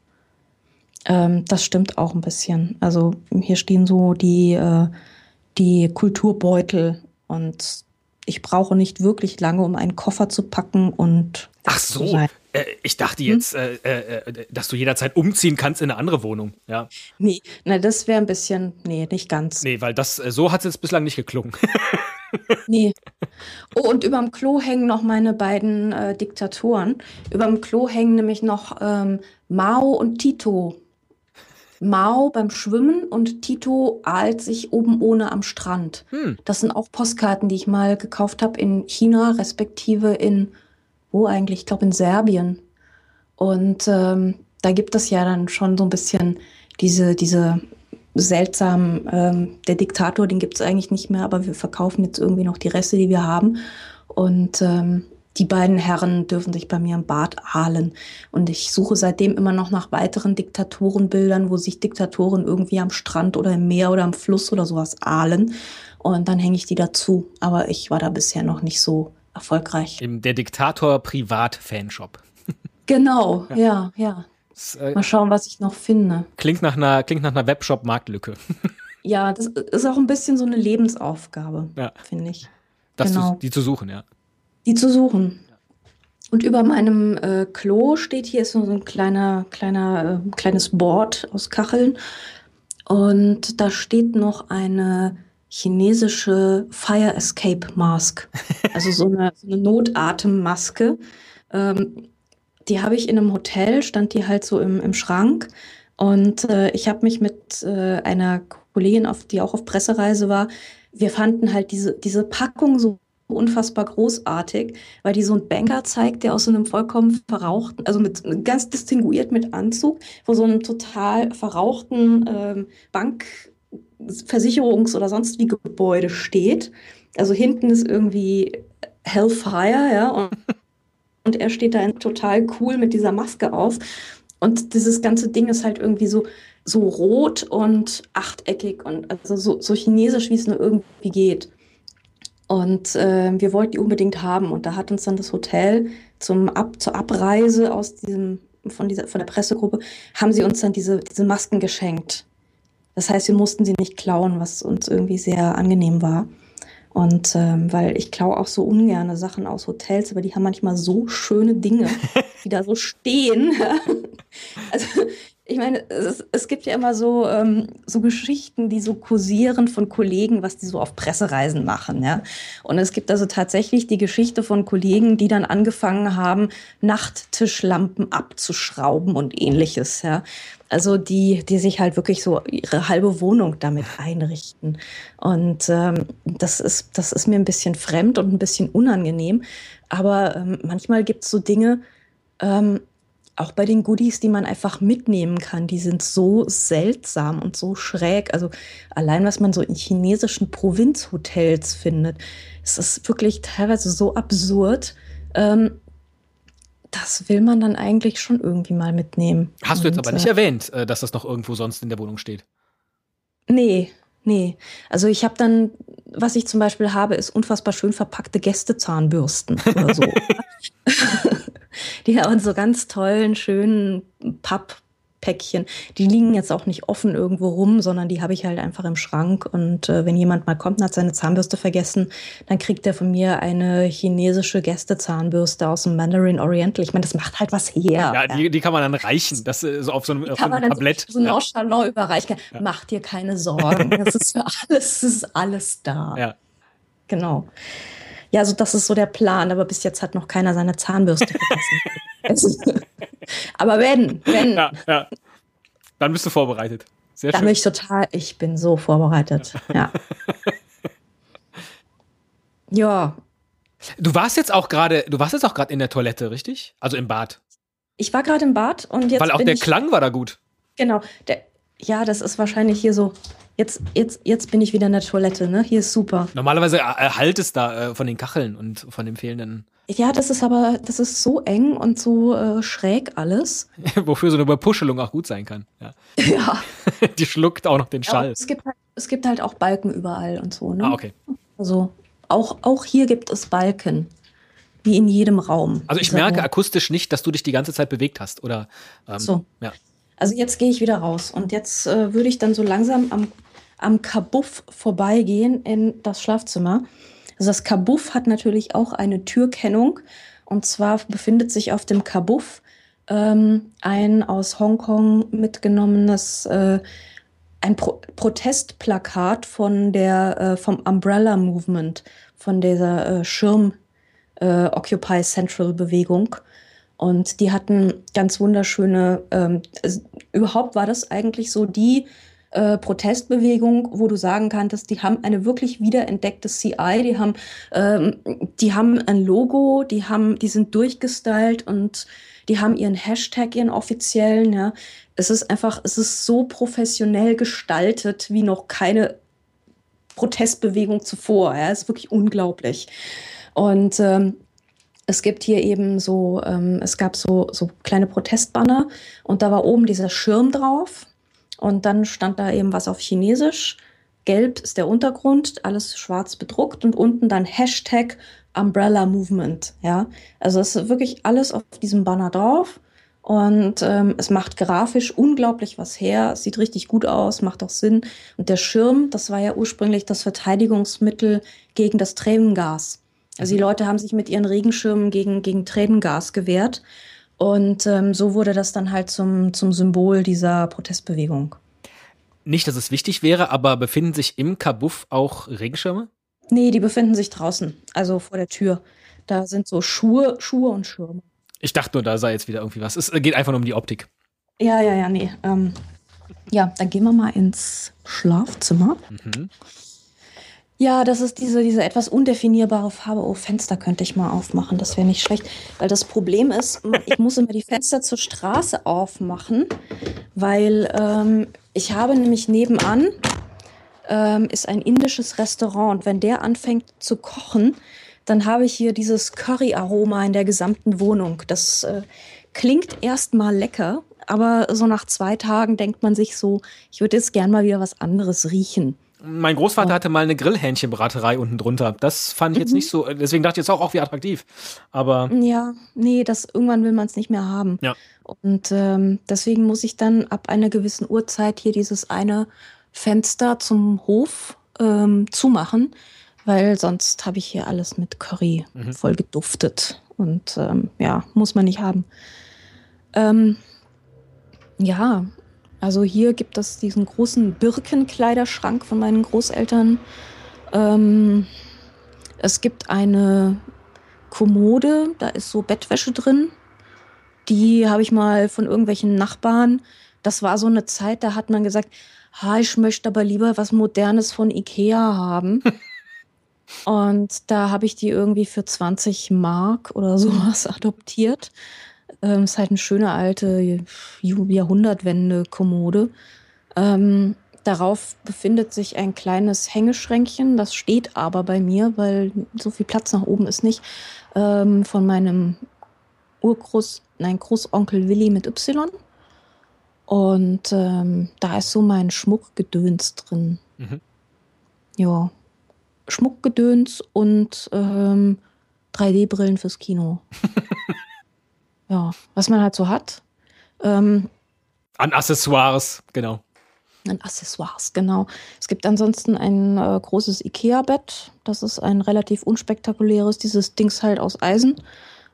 Ähm, das stimmt auch ein bisschen. Also hier stehen so die, äh, die Kulturbeutel und ich brauche nicht wirklich lange, um einen Koffer zu packen und. Ach so, äh, ich dachte hm? jetzt, hm? äh, dass du jederzeit umziehen kannst in eine andere Wohnung. Ja. Nee, na, das wäre ein bisschen, nee, nicht ganz. Nee, weil das, äh, so hat es jetzt bislang nicht geklungen. nee. Oh, und überm Klo hängen noch meine beiden äh, Diktatoren. Überm Klo hängen nämlich noch ähm, Mao und Tito Mao beim Schwimmen und Tito ahlt sich oben ohne am Strand. Hm. Das sind auch Postkarten, die ich mal gekauft habe in China, respektive in, wo eigentlich? Ich glaube in Serbien. Und ähm, da gibt es ja dann schon so ein bisschen diese, diese seltsamen, ähm, der Diktator, den gibt es eigentlich nicht mehr, aber wir verkaufen jetzt irgendwie noch die Reste, die wir haben. Und ähm, die beiden Herren dürfen sich bei mir im Bad ahlen. Und ich suche seitdem immer noch nach weiteren Diktatorenbildern, wo sich Diktatoren irgendwie am Strand oder im Meer oder am Fluss oder sowas ahlen. Und dann hänge ich die dazu. Aber ich war da bisher noch nicht so erfolgreich. Der Diktator Privat-Fanshop. Genau, ja, ja. äh, Mal schauen, was ich noch finde. Klingt nach einer, klingt nach einer Webshop-Marktlücke. ja, das ist auch ein bisschen so eine Lebensaufgabe, ja. finde ich. Das genau. zu, die zu suchen, ja die zu suchen. Und über meinem äh, Klo steht hier ist so ein kleiner, kleiner, äh, kleines Board aus Kacheln. Und da steht noch eine chinesische Fire Escape Mask. Also so eine, so eine Notatemmaske. Ähm, die habe ich in einem Hotel, stand die halt so im, im Schrank. Und äh, ich habe mich mit äh, einer Kollegin, auf, die auch auf Pressereise war, wir fanden halt diese, diese Packung so unfassbar großartig, weil die so einen Banker zeigt, der aus so einem vollkommen verrauchten, also mit ganz distinguiert mit Anzug, vor so einem total verrauchten ähm, Bank, Versicherungs- oder sonst wie Gebäude steht. Also hinten ist irgendwie Hellfire, ja, und, und er steht da total cool mit dieser Maske auf. Und dieses ganze Ding ist halt irgendwie so, so rot und achteckig und also so, so chinesisch, wie es nur irgendwie geht. Und äh, wir wollten die unbedingt haben. Und da hat uns dann das Hotel zum Ab zur Abreise aus diesem, von, dieser, von der Pressegruppe, haben sie uns dann diese, diese Masken geschenkt. Das heißt, wir mussten sie nicht klauen, was uns irgendwie sehr angenehm war. Und ähm, weil ich klaue auch so ungerne Sachen aus Hotels, aber die haben manchmal so schöne Dinge, die da so stehen. also ich meine, es, es, gibt ja immer so, ähm, so Geschichten, die so kursieren von Kollegen, was die so auf Pressereisen machen. Ja? Und es gibt also tatsächlich die Geschichte von Kollegen, die dann angefangen haben, Nachttischlampen abzuschrauben und ähnliches. Ja? Also die, die sich halt wirklich so ihre halbe Wohnung damit einrichten. Und ähm, das, ist, das ist mir ein bisschen fremd und ein bisschen unangenehm. Aber ähm, manchmal gibt es so Dinge, ähm, auch bei den Goodies, die man einfach mitnehmen kann, die sind so seltsam und so schräg. Also allein, was man so in chinesischen Provinzhotels findet, es ist wirklich teilweise so absurd. Ähm, das will man dann eigentlich schon irgendwie mal mitnehmen. Hast du jetzt aber nicht äh, erwähnt, äh, dass das noch irgendwo sonst in der Wohnung steht? Nee, nee. Also ich habe dann, was ich zum Beispiel habe, ist unfassbar schön verpackte Gästezahnbürsten oder so. die haben so ganz tollen, schönen Papp Päckchen. Die liegen jetzt auch nicht offen irgendwo rum, sondern die habe ich halt einfach im Schrank. Und äh, wenn jemand mal kommt und hat seine Zahnbürste vergessen, dann kriegt er von mir eine chinesische Gästezahnbürste aus dem Mandarin Oriental. Ich meine, das macht halt was her. Ja, die, die kann man dann reichen. Das ist auf so einem, auf so einem Tablett. So, so nonchalant ja. überreichen. Ja. Mach dir keine Sorgen. Das ist für alles, das ist alles da. Ja. Genau. Ja, also das ist so der Plan, aber bis jetzt hat noch keiner seine Zahnbürste vergessen. Aber wenn, wenn. Ja, ja. Dann bist du vorbereitet. Sehr Dann schön. bin ich total, ich bin so vorbereitet. Ja. ja. Du warst jetzt auch gerade, du warst jetzt auch gerade in der Toilette, richtig? Also im Bad. Ich war gerade im Bad und jetzt. Weil auch der ich, Klang war da gut. Genau. Der, ja, das ist wahrscheinlich hier so Jetzt, jetzt, jetzt bin ich wieder in der Toilette, ne? Hier ist super. Normalerweise erhalt es da äh, von den Kacheln und von dem fehlenden. Ja, das ist aber, das ist so eng und so äh, schräg alles. Wofür so eine Überpuschelung auch gut sein kann. Ja. ja. Die schluckt auch noch den Schall. Ja, es, gibt halt, es gibt halt auch Balken überall und so, ne? Ah, okay. Also auch, auch hier gibt es Balken. Wie in jedem Raum. Also ich merke akustisch nicht, dass du dich die ganze Zeit bewegt hast, oder? Ähm, so. Ja. Also jetzt gehe ich wieder raus und jetzt äh, würde ich dann so langsam am am Kabuff vorbeigehen in das Schlafzimmer. Also das Kabuff hat natürlich auch eine Türkennung. Und zwar befindet sich auf dem Kabuff ähm, ein aus Hongkong mitgenommenes äh, ein Pro Protestplakat von der äh, vom Umbrella Movement, von dieser äh, Schirm äh, Occupy Central Bewegung. Und die hatten ganz wunderschöne, ähm, also überhaupt war das eigentlich so die äh, Protestbewegung, wo du sagen kanntest, die haben eine wirklich wiederentdeckte CI, die haben, ähm, die haben ein Logo, die haben, die sind durchgestylt und die haben ihren Hashtag, ihren offiziellen, ja. Es ist einfach, es ist so professionell gestaltet wie noch keine Protestbewegung zuvor. Ja, es ist wirklich unglaublich. Und ähm, es gibt hier eben so, ähm, es gab so, so kleine Protestbanner und da war oben dieser Schirm drauf und dann stand da eben was auf Chinesisch. Gelb ist der Untergrund, alles schwarz bedruckt und unten dann Hashtag Umbrella Movement. Ja, also es ist wirklich alles auf diesem Banner drauf. Und ähm, es macht grafisch unglaublich was her. Es sieht richtig gut aus, macht auch Sinn. Und der Schirm, das war ja ursprünglich das Verteidigungsmittel gegen das Tränengas. Also die Leute haben sich mit ihren Regenschirmen gegen, gegen Tränengas gewehrt. Und ähm, so wurde das dann halt zum, zum Symbol dieser Protestbewegung. Nicht, dass es wichtig wäre, aber befinden sich im Kabuff auch Regenschirme? Nee, die befinden sich draußen, also vor der Tür. Da sind so Schuhe, Schuhe und Schirme. Ich dachte nur, da sei jetzt wieder irgendwie was. Es geht einfach nur um die Optik. Ja, ja, ja, nee. Ähm, ja, dann gehen wir mal ins Schlafzimmer. Mhm. Ja, das ist diese, diese etwas undefinierbare Farbe. Oh, Fenster könnte ich mal aufmachen, das wäre nicht schlecht. Weil das Problem ist, ich muss immer die Fenster zur Straße aufmachen, weil ähm, ich habe nämlich nebenan ähm, ist ein indisches Restaurant und wenn der anfängt zu kochen, dann habe ich hier dieses Curry-Aroma in der gesamten Wohnung. Das äh, klingt erstmal lecker, aber so nach zwei Tagen denkt man sich so, ich würde jetzt gern mal wieder was anderes riechen. Mein Großvater hatte mal eine Grillhähnchenbraterei unten drunter. Das fand ich jetzt mhm. nicht so, deswegen dachte ich jetzt auch, auch wie attraktiv. Aber. Ja, nee, das irgendwann will man es nicht mehr haben. Ja. Und ähm, deswegen muss ich dann ab einer gewissen Uhrzeit hier dieses eine Fenster zum Hof ähm, zumachen, weil sonst habe ich hier alles mit Curry mhm. voll geduftet. Und ähm, ja, muss man nicht haben. Ähm, ja, also hier gibt es diesen großen Birkenkleiderschrank von meinen Großeltern. Ähm, es gibt eine Kommode, da ist so Bettwäsche drin. Die habe ich mal von irgendwelchen Nachbarn. Das war so eine Zeit, da hat man gesagt, ha, ich möchte aber lieber was Modernes von Ikea haben. Und da habe ich die irgendwie für 20 Mark oder sowas adoptiert. Ähm, ist halt eine schöne alte Jahrhundertwende-Kommode. Ähm, darauf befindet sich ein kleines Hängeschränkchen. Das steht aber bei mir, weil so viel Platz nach oben ist nicht. Ähm, von meinem Urgroß, nein, Großonkel Willi mit Y. Und ähm, da ist so mein Schmuckgedöns drin. Mhm. Ja. Schmuckgedöns und ähm, 3D-Brillen fürs Kino. ja, was man halt so hat. Ähm, An Accessoires, genau. An Accessoires, genau. Es gibt ansonsten ein äh, großes IKEA-Bett. Das ist ein relativ unspektakuläres, dieses Dings halt aus Eisen.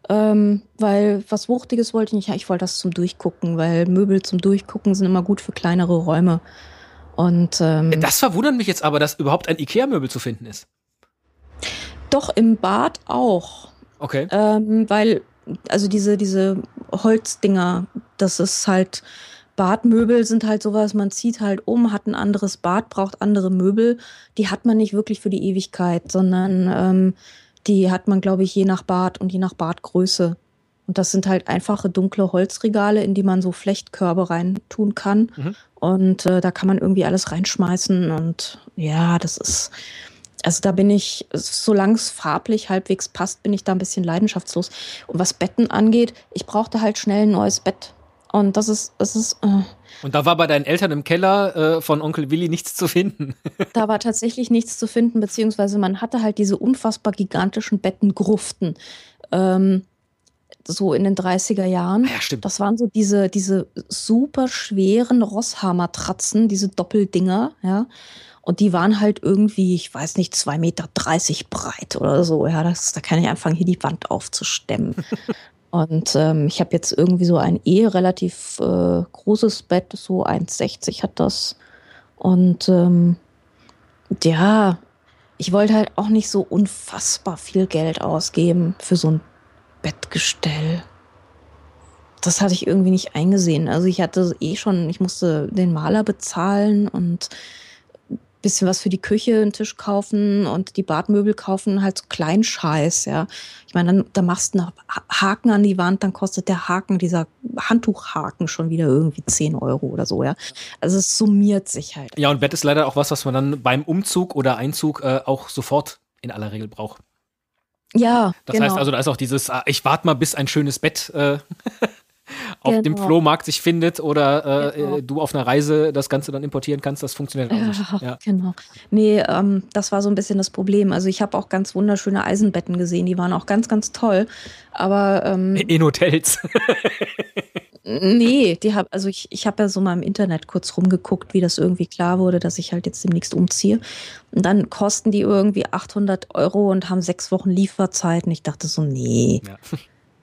Ähm, weil was Wuchtiges wollte ich nicht. Ich wollte das zum Durchgucken, weil Möbel zum Durchgucken sind immer gut für kleinere Räume. Und ähm, das verwundert mich jetzt aber, dass überhaupt ein IKEA-Möbel zu finden ist. Doch im Bad auch. Okay. Ähm, weil also diese diese Holzdinger, das ist halt Badmöbel sind halt sowas, man zieht halt um, hat ein anderes Bad, braucht andere Möbel. Die hat man nicht wirklich für die Ewigkeit, sondern ähm, die hat man, glaube ich, je nach Bad und je nach Badgröße. Und das sind halt einfache dunkle Holzregale, in die man so Flechtkörbe reintun kann. Mhm. Und äh, da kann man irgendwie alles reinschmeißen. Und ja, das ist, also da bin ich, solange es farblich halbwegs passt, bin ich da ein bisschen leidenschaftslos. Und was Betten angeht, ich brauchte halt schnell ein neues Bett. Und das ist, das ist. Äh, und da war bei deinen Eltern im Keller äh, von Onkel Willi nichts zu finden. da war tatsächlich nichts zu finden, beziehungsweise man hatte halt diese unfassbar gigantischen Bettengruften. Ähm, so in den 30er Jahren. Ah ja, stimmt. Das waren so diese, diese super schweren Rosshaarmatratzen, diese Doppeldinger, ja. Und die waren halt irgendwie, ich weiß nicht, 2,30 Meter breit oder so. Ja, das, da kann ich anfangen, hier die Wand aufzustemmen. Und ähm, ich habe jetzt irgendwie so ein eh relativ äh, großes Bett, so 1,60 hat das. Und ähm, ja, ich wollte halt auch nicht so unfassbar viel Geld ausgeben für so ein Bettgestell. Das hatte ich irgendwie nicht eingesehen. Also ich hatte eh schon, ich musste den Maler bezahlen und bisschen was für die Küche, einen Tisch kaufen und die Badmöbel kaufen, halt so Kleinscheiß, ja. Ich meine, dann, da machst du einen Haken an die Wand, dann kostet der Haken, dieser Handtuchhaken schon wieder irgendwie 10 Euro oder so, ja. Also es summiert sich halt. Ja, und Bett ist leider auch was, was man dann beim Umzug oder Einzug äh, auch sofort in aller Regel braucht. Ja, das genau. heißt also, da ist auch dieses, ah, ich warte mal, bis ein schönes Bett äh, auf genau. dem Flohmarkt sich findet oder äh, genau. Äh, du auf einer Reise das Ganze dann importieren kannst, das funktioniert auch ja, nicht. Ja. Genau. Nee, ähm, das war so ein bisschen das Problem. Also ich habe auch ganz wunderschöne Eisenbetten gesehen, die waren auch ganz, ganz toll. Aber ähm, in Hotels. nee, die hab, also ich, ich habe ja so mal im Internet kurz rumgeguckt, wie das irgendwie klar wurde, dass ich halt jetzt demnächst umziehe. Und dann kosten die irgendwie 800 Euro und haben sechs Wochen Lieferzeit. Und ich dachte so, nee. Ja.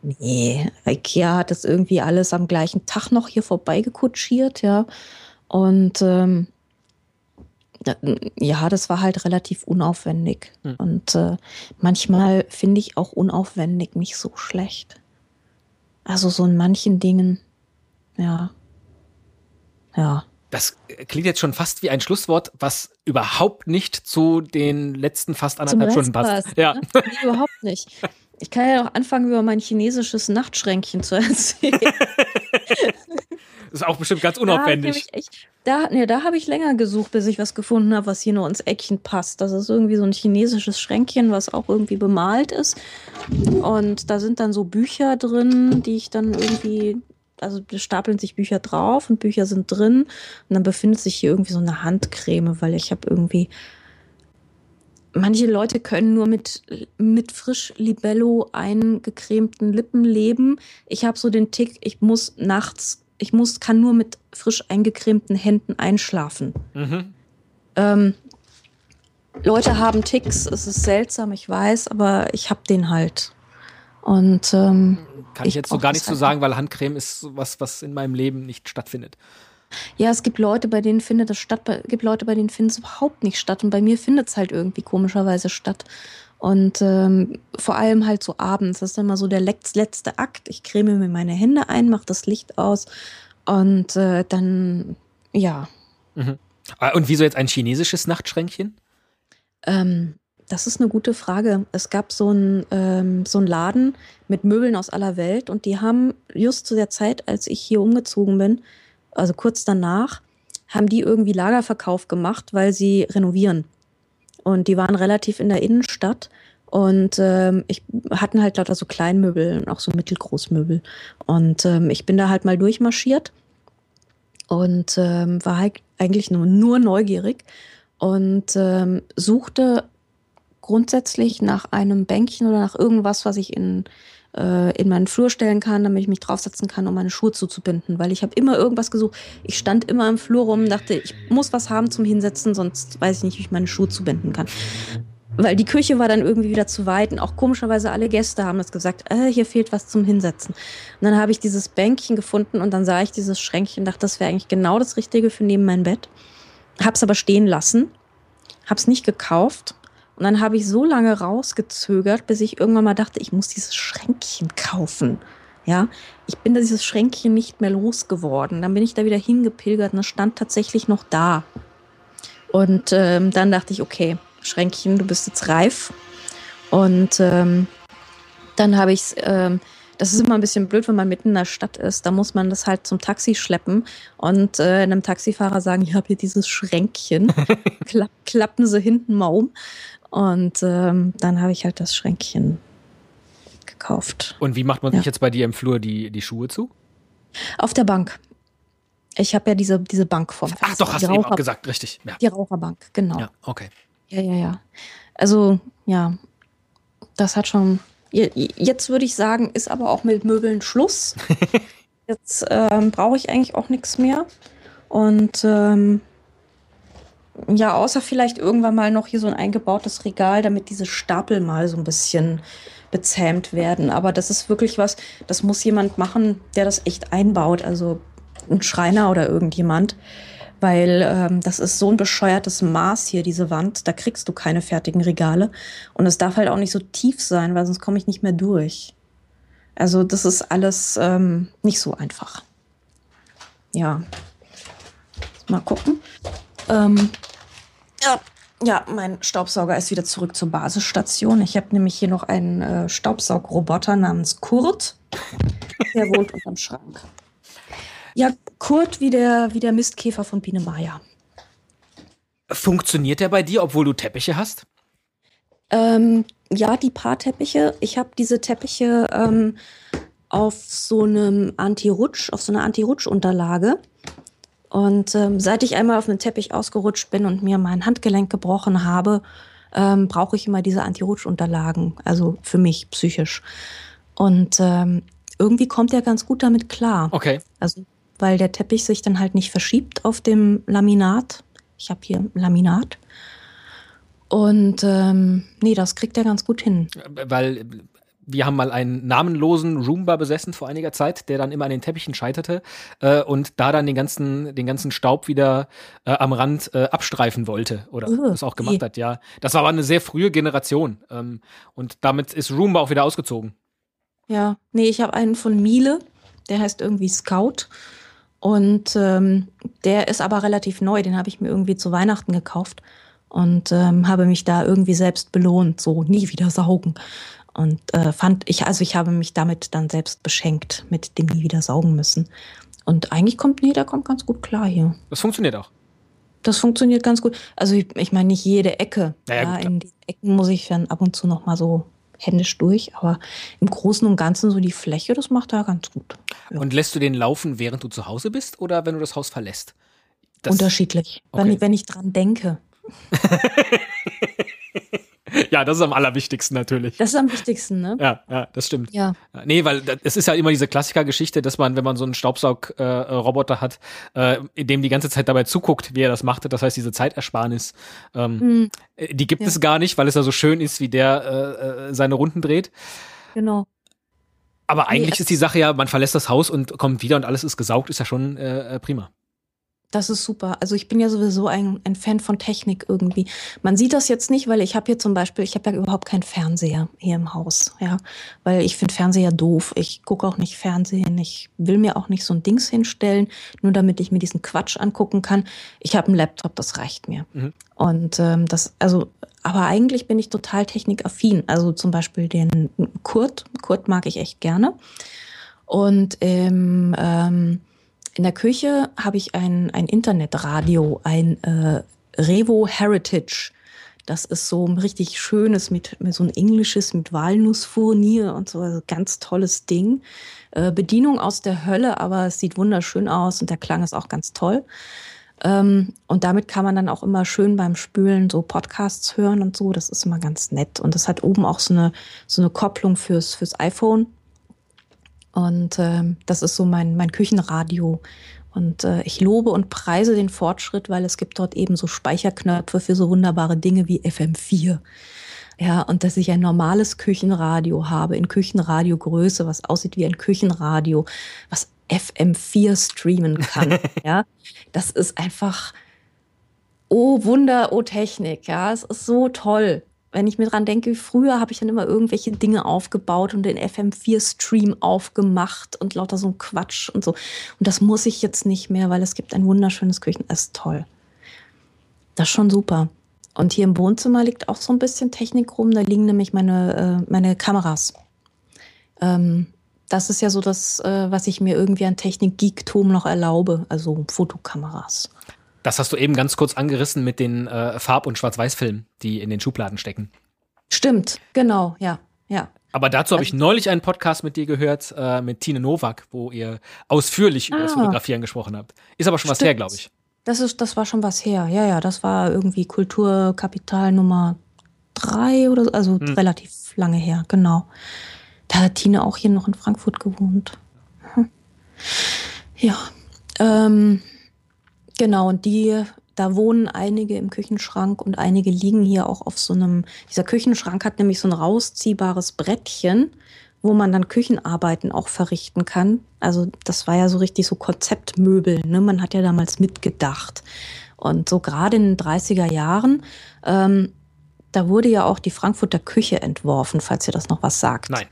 Nee, IKEA hat das irgendwie alles am gleichen Tag noch hier vorbeigekutschiert, ja. Und ähm, ja, das war halt relativ unaufwendig. Hm. Und äh, manchmal finde ich auch unaufwendig nicht so schlecht. Also so in manchen Dingen, ja. Ja. Das klingt jetzt schon fast wie ein Schlusswort, was überhaupt nicht zu den letzten fast anderthalb Stunden passt. passt. Ja. Ne? Überhaupt nicht. Ich kann ja auch anfangen, über mein chinesisches Nachtschränkchen zu erzählen. das ist auch bestimmt ganz unaufwendig. Da, da, nee, da habe ich länger gesucht, bis ich was gefunden habe, was hier nur ins Eckchen passt. Das ist irgendwie so ein chinesisches Schränkchen, was auch irgendwie bemalt ist. Und da sind dann so Bücher drin, die ich dann irgendwie also stapeln sich Bücher drauf und Bücher sind drin und dann befindet sich hier irgendwie so eine Handcreme, weil ich habe irgendwie manche Leute können nur mit, mit frisch Libello eingecremten Lippen leben. Ich habe so den Tick, ich muss nachts, ich muss, kann nur mit frisch eingecremten Händen einschlafen. Mhm. Ähm, Leute haben Ticks, es ist seltsam, ich weiß, aber ich habe den halt. Und ähm, kann ich, ich jetzt so gar nichts zu sagen, weil Handcreme ist was, was in meinem Leben nicht stattfindet. Ja, es gibt Leute, bei denen findet es statt, es gibt Leute, bei denen findet es überhaupt nicht statt. Und bei mir findet es halt irgendwie komischerweise statt. Und ähm, vor allem halt so abends. Das ist dann mal so der letzte Akt. Ich creme mir meine Hände ein, mache das Licht aus und äh, dann, ja. Mhm. Ah, und wieso jetzt ein chinesisches Nachtschränkchen? Ähm, das ist eine gute Frage. Es gab so einen ähm, so Laden mit Möbeln aus aller Welt und die haben just zu der Zeit, als ich hier umgezogen bin, also kurz danach, haben die irgendwie Lagerverkauf gemacht, weil sie renovieren. Und die waren relativ in der Innenstadt und ähm, ich hatten halt lauter so Kleinmöbel und auch so Mittelgroßmöbel. Und ähm, ich bin da halt mal durchmarschiert und ähm, war halt eigentlich nur, nur neugierig und ähm, suchte grundsätzlich nach einem Bänkchen oder nach irgendwas, was ich in, äh, in meinen Flur stellen kann, damit ich mich draufsetzen kann, um meine Schuhe zuzubinden. Weil ich habe immer irgendwas gesucht. Ich stand immer im Flur rum, dachte, ich muss was haben zum Hinsetzen, sonst weiß ich nicht, wie ich meine Schuhe zubinden kann. Weil die Küche war dann irgendwie wieder zu weit und auch komischerweise alle Gäste haben das gesagt, äh, hier fehlt was zum Hinsetzen. Und dann habe ich dieses Bänkchen gefunden und dann sah ich dieses Schränkchen, dachte, das wäre eigentlich genau das Richtige für neben mein Bett. Hab's aber stehen lassen, hab's nicht gekauft und dann habe ich so lange rausgezögert, bis ich irgendwann mal dachte, ich muss dieses Schränkchen kaufen. Ja, ich bin da dieses Schränkchen nicht mehr losgeworden. Dann bin ich da wieder hingepilgert und es stand tatsächlich noch da. Und ähm, dann dachte ich, okay, Schränkchen, du bist jetzt reif. Und ähm, dann habe ich es ähm, das ist immer ein bisschen blöd, wenn man mitten in der Stadt ist. Da muss man das halt zum Taxi schleppen und äh, einem Taxifahrer sagen, ich habe hier dieses Schränkchen. Klapp, klappen sie hinten mal um. Und ähm, dann habe ich halt das Schränkchen gekauft. Und wie macht man sich jetzt bei dir im Flur die, die Schuhe zu? Auf der Bank. Ich habe ja diese, diese Bank vorm Ach doch, hast du eben auch gesagt, richtig. Ja. Die Raucherbank, genau. Ja, okay. Ja, ja, ja. Also, ja, das hat schon Jetzt würde ich sagen, ist aber auch mit Möbeln Schluss. Jetzt ähm, brauche ich eigentlich auch nichts mehr. Und ähm, ja, außer vielleicht irgendwann mal noch hier so ein eingebautes Regal, damit diese Stapel mal so ein bisschen bezähmt werden. Aber das ist wirklich was, das muss jemand machen, der das echt einbaut. Also ein Schreiner oder irgendjemand weil ähm, das ist so ein bescheuertes Maß hier, diese Wand. Da kriegst du keine fertigen Regale. Und es darf halt auch nicht so tief sein, weil sonst komme ich nicht mehr durch. Also das ist alles ähm, nicht so einfach. Ja. Mal gucken. Ähm, ja, ja, mein Staubsauger ist wieder zurück zur Basisstation. Ich habe nämlich hier noch einen äh, Staubsaugroboter namens Kurt. Der wohnt unterm Schrank. Ja, Kurt wie der, wie der Mistkäfer von Biene Maya. Funktioniert der bei dir, obwohl du Teppiche hast? Ähm, ja, die paar Teppiche. Ich habe diese Teppiche ähm, auf so einem Anti-Rutsch, auf so einer Anti-Rutsch-Unterlage. Und ähm, seit ich einmal auf einen Teppich ausgerutscht bin und mir mein Handgelenk gebrochen habe, ähm, brauche ich immer diese Anti-Rutsch-Unterlagen, also für mich psychisch. Und ähm, irgendwie kommt er ganz gut damit klar. Okay. Also weil der Teppich sich dann halt nicht verschiebt auf dem Laminat. Ich habe hier Laminat. Und ähm, nee, das kriegt er ganz gut hin. Weil wir haben mal einen namenlosen Roomba besessen vor einiger Zeit, der dann immer an den Teppichen scheiterte äh, und da dann den ganzen, den ganzen Staub wieder äh, am Rand äh, abstreifen wollte oder uh, das auch gemacht hat, ja. Das war aber eine sehr frühe Generation ähm, und damit ist Roomba auch wieder ausgezogen. Ja, nee, ich habe einen von Miele, der heißt irgendwie Scout und ähm, der ist aber relativ neu, den habe ich mir irgendwie zu Weihnachten gekauft und ähm, habe mich da irgendwie selbst belohnt, so nie wieder saugen. Und äh, fand ich, also ich habe mich damit dann selbst beschenkt, mit dem nie wieder saugen müssen. Und eigentlich kommt, nee, der kommt ganz gut klar hier. Das funktioniert auch. Das funktioniert ganz gut. Also ich, ich meine nicht jede Ecke. Naja, ja, in den Ecken muss ich dann ab und zu noch mal so händisch durch, aber im Großen und Ganzen so die Fläche, das macht er ganz gut. Ja. Und lässt du den laufen, während du zu Hause bist oder wenn du das Haus verlässt? Das Unterschiedlich, okay. wenn, wenn ich dran denke. ja, das ist am allerwichtigsten natürlich. Das ist am wichtigsten, ne? Ja, ja, das stimmt. Ja. Nee, weil es ist ja immer diese Klassikergeschichte, dass man, wenn man so einen Staubsaugroboter äh, hat, äh, in dem die ganze Zeit dabei zuguckt, wie er das macht, das heißt diese Zeitersparnis, ähm, mhm. die gibt ja. es gar nicht, weil es ja so schön ist, wie der äh, äh seine Runden dreht. Genau. Aber eigentlich nee, ist die Sache ja, man verlässt das Haus und kommt wieder und alles ist gesaugt, ist ja schon äh, äh prima. Das ist super. Also ich bin ja sowieso ein, ein Fan von Technik irgendwie. Man sieht das jetzt nicht, weil ich habe hier zum Beispiel, ich habe ja überhaupt keinen Fernseher hier im Haus, ja, weil ich finde Fernseher doof. Ich gucke auch nicht Fernsehen. Ich will mir auch nicht so ein Dings hinstellen, nur damit ich mir diesen Quatsch angucken kann. Ich habe einen Laptop, das reicht mir. Mhm. Und ähm, das, also, aber eigentlich bin ich total technikaffin. Also zum Beispiel den Kurt. Kurt mag ich echt gerne. Und im ähm, in der Küche habe ich ein, ein Internetradio, ein äh, Revo Heritage. Das ist so ein richtig schönes, mit, mit so ein englisches, mit Walnussfurnier und so, also ganz tolles Ding. Äh, Bedienung aus der Hölle, aber es sieht wunderschön aus und der Klang ist auch ganz toll. Ähm, und damit kann man dann auch immer schön beim Spülen so Podcasts hören und so. Das ist immer ganz nett. Und das hat oben auch so eine, so eine Kopplung fürs, fürs iPhone. Und äh, das ist so mein, mein Küchenradio. Und äh, ich lobe und preise den Fortschritt, weil es gibt dort eben so Speicherknöpfe für so wunderbare Dinge wie FM4. Ja, und dass ich ein normales Küchenradio habe in Küchenradiogröße, was aussieht wie ein Küchenradio, was FM4 streamen kann. ja, das ist einfach, oh Wunder, oh Technik. Ja, es ist so toll wenn ich mir dran denke, früher habe ich dann immer irgendwelche Dinge aufgebaut und den FM4-Stream aufgemacht und lauter so ein Quatsch und so. Und das muss ich jetzt nicht mehr, weil es gibt ein wunderschönes Küchenessen. Toll. Das ist schon super. Und hier im Wohnzimmer liegt auch so ein bisschen Technik rum. Da liegen nämlich meine, äh, meine Kameras. Ähm, das ist ja so das, äh, was ich mir irgendwie an Technik-Geektum noch erlaube. Also Fotokameras. Das hast du eben ganz kurz angerissen mit den äh, Farb- und Schwarz-Weiß-Filmen, die in den Schubladen stecken. Stimmt, genau, ja, ja. Aber dazu habe ich neulich einen Podcast mit dir gehört, äh, mit Tine Nowak, wo ihr ausführlich ah, über das ah. Fotografieren gesprochen habt. Ist aber schon was her, glaube ich. Das, ist, das war schon was her, ja, ja. Das war irgendwie Kulturkapital Nummer drei oder so, also hm. relativ lange her, genau. Da hat Tine auch hier noch in Frankfurt gewohnt. Hm. Ja. Ähm, Genau, und die, da wohnen einige im Küchenschrank und einige liegen hier auch auf so einem, dieser Küchenschrank hat nämlich so ein rausziehbares Brettchen, wo man dann Küchenarbeiten auch verrichten kann. Also das war ja so richtig so Konzeptmöbel, ne? Man hat ja damals mitgedacht. Und so gerade in den 30er Jahren, ähm, da wurde ja auch die Frankfurter Küche entworfen, falls ihr das noch was sagt. Nein.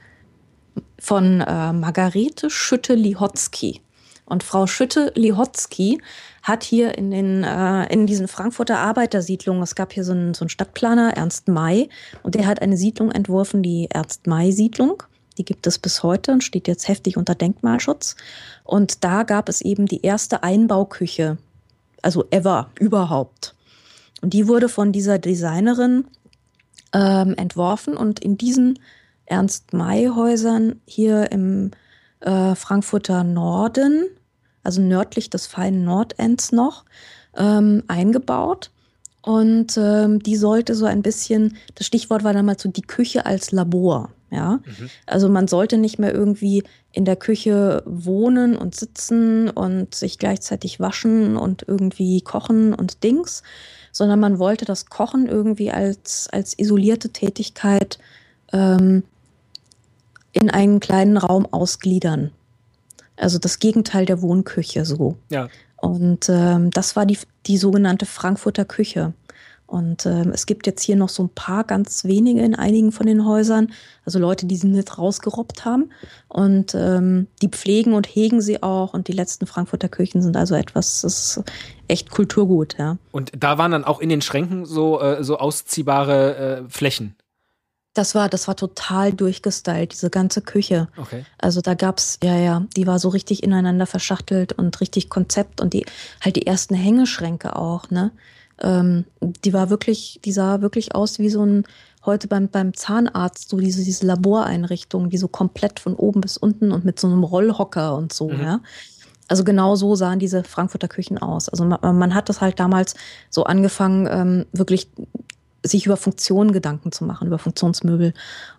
Von äh, Margarete Schütte-Lihotzky. Und Frau Schütte-Lihotzky hat hier in, den, äh, in diesen Frankfurter Arbeitersiedlungen, es gab hier so einen, so einen Stadtplaner, Ernst May, und der hat eine Siedlung entworfen, die Ernst-May-Siedlung. Die gibt es bis heute und steht jetzt heftig unter Denkmalschutz. Und da gab es eben die erste Einbauküche, also ever, überhaupt. Und die wurde von dieser Designerin ähm, entworfen und in diesen Ernst-May-Häusern hier im äh, Frankfurter Norden also nördlich des feinen Nordends noch, ähm, eingebaut. Und ähm, die sollte so ein bisschen, das Stichwort war damals so die Küche als Labor. Ja, mhm. also man sollte nicht mehr irgendwie in der Küche wohnen und sitzen und sich gleichzeitig waschen und irgendwie kochen und Dings, sondern man wollte das Kochen irgendwie als, als isolierte Tätigkeit ähm, in einen kleinen Raum ausgliedern. Also das Gegenteil der Wohnküche so. Ja. Und ähm, das war die, die sogenannte Frankfurter Küche. Und ähm, es gibt jetzt hier noch so ein paar ganz wenige in einigen von den Häusern, also Leute, die sie nicht rausgerobbt haben. Und ähm, die pflegen und hegen sie auch. Und die letzten Frankfurter Küchen sind also etwas, das ist echt Kulturgut, ja. Und da waren dann auch in den Schränken so, äh, so ausziehbare äh, Flächen. Das war, das war total durchgestylt, diese ganze Küche. Okay. Also da gab's, ja, ja, die war so richtig ineinander verschachtelt und richtig Konzept und die, halt die ersten Hängeschränke auch, ne? Ähm, die war wirklich, die sah wirklich aus wie so ein, heute beim, beim Zahnarzt, so diese, diese Laboreinrichtung, die so komplett von oben bis unten und mit so einem Rollhocker und so, mhm. ja. Also genau so sahen diese Frankfurter Küchen aus. Also man, man hat das halt damals so angefangen, ähm, wirklich sich über Funktionen Gedanken zu machen, über Funktionsmöbel.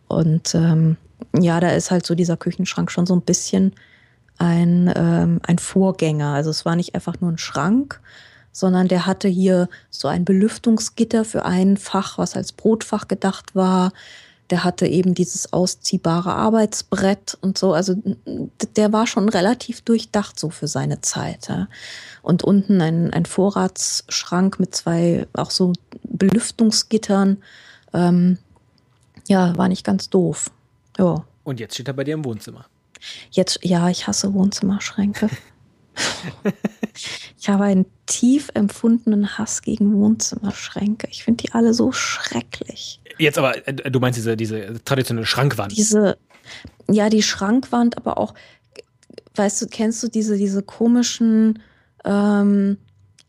Und ähm, ja, da ist halt so dieser Küchenschrank schon so ein bisschen ein, ähm, ein Vorgänger. Also es war nicht einfach nur ein Schrank, sondern der hatte hier so ein Belüftungsgitter für ein Fach, was als Brotfach gedacht war. Der hatte eben dieses ausziehbare Arbeitsbrett und so. Also der war schon relativ durchdacht so für seine Zeit. Ja. Und unten ein, ein Vorratsschrank mit zwei auch so Belüftungsgittern. Ähm, ja, war nicht ganz doof. Ja. Und jetzt steht er bei dir im Wohnzimmer. Jetzt, ja, ich hasse Wohnzimmerschränke. ich habe einen tief empfundenen Hass gegen Wohnzimmerschränke. Ich finde die alle so schrecklich. Jetzt aber, äh, du meinst diese, diese traditionelle Schrankwand. Diese, ja, die Schrankwand, aber auch, weißt du, kennst du diese, diese komischen ähm,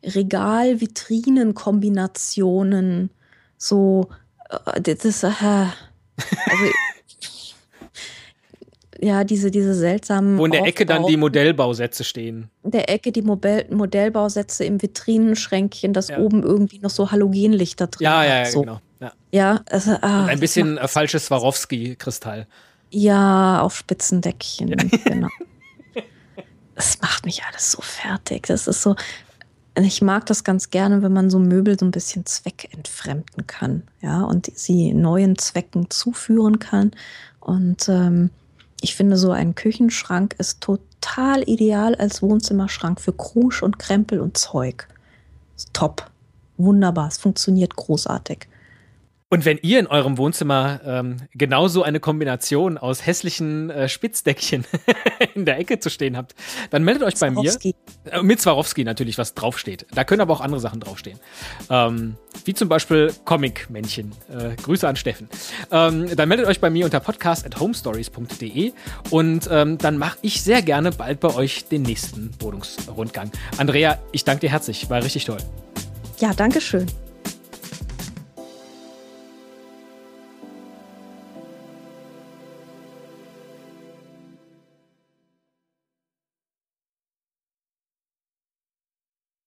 Regal-Vitrinen-Kombinationen? So, äh, das, äh, also, ja, diese, diese seltsamen. Wo in der Ecke dann die Modellbausätze stehen. In der Ecke die Modell Modellbausätze im Vitrinenschränkchen, das ja. oben irgendwie noch so Halogenlichter drin ja, ja, ja, so. genau. Ja, ja also, ah, ein bisschen äh, falsches Swarovski-Kristall. Ja, auf Spitzendeckchen, genau. Das macht mich alles so fertig. Das ist so, ich mag das ganz gerne, wenn man so Möbel so ein bisschen zweckentfremden kann, ja, und sie neuen Zwecken zuführen kann. Und ähm, ich finde, so ein Küchenschrank ist total ideal als Wohnzimmerschrank für Krusch und Krempel und Zeug. Top. Wunderbar. Es funktioniert großartig. Und wenn ihr in eurem Wohnzimmer ähm, genauso eine Kombination aus hässlichen äh, Spitzdeckchen in der Ecke zu stehen habt, dann meldet euch bei mir. Äh, mit Swarovski natürlich, was draufsteht. Da können aber auch andere Sachen draufstehen. Ähm, wie zum Beispiel Comic-Männchen. Äh, Grüße an Steffen. Ähm, dann meldet euch bei mir unter podcast.homestories.de und ähm, dann mache ich sehr gerne bald bei euch den nächsten Wohnungsrundgang. Andrea, ich danke dir herzlich. War richtig toll. Ja, danke schön.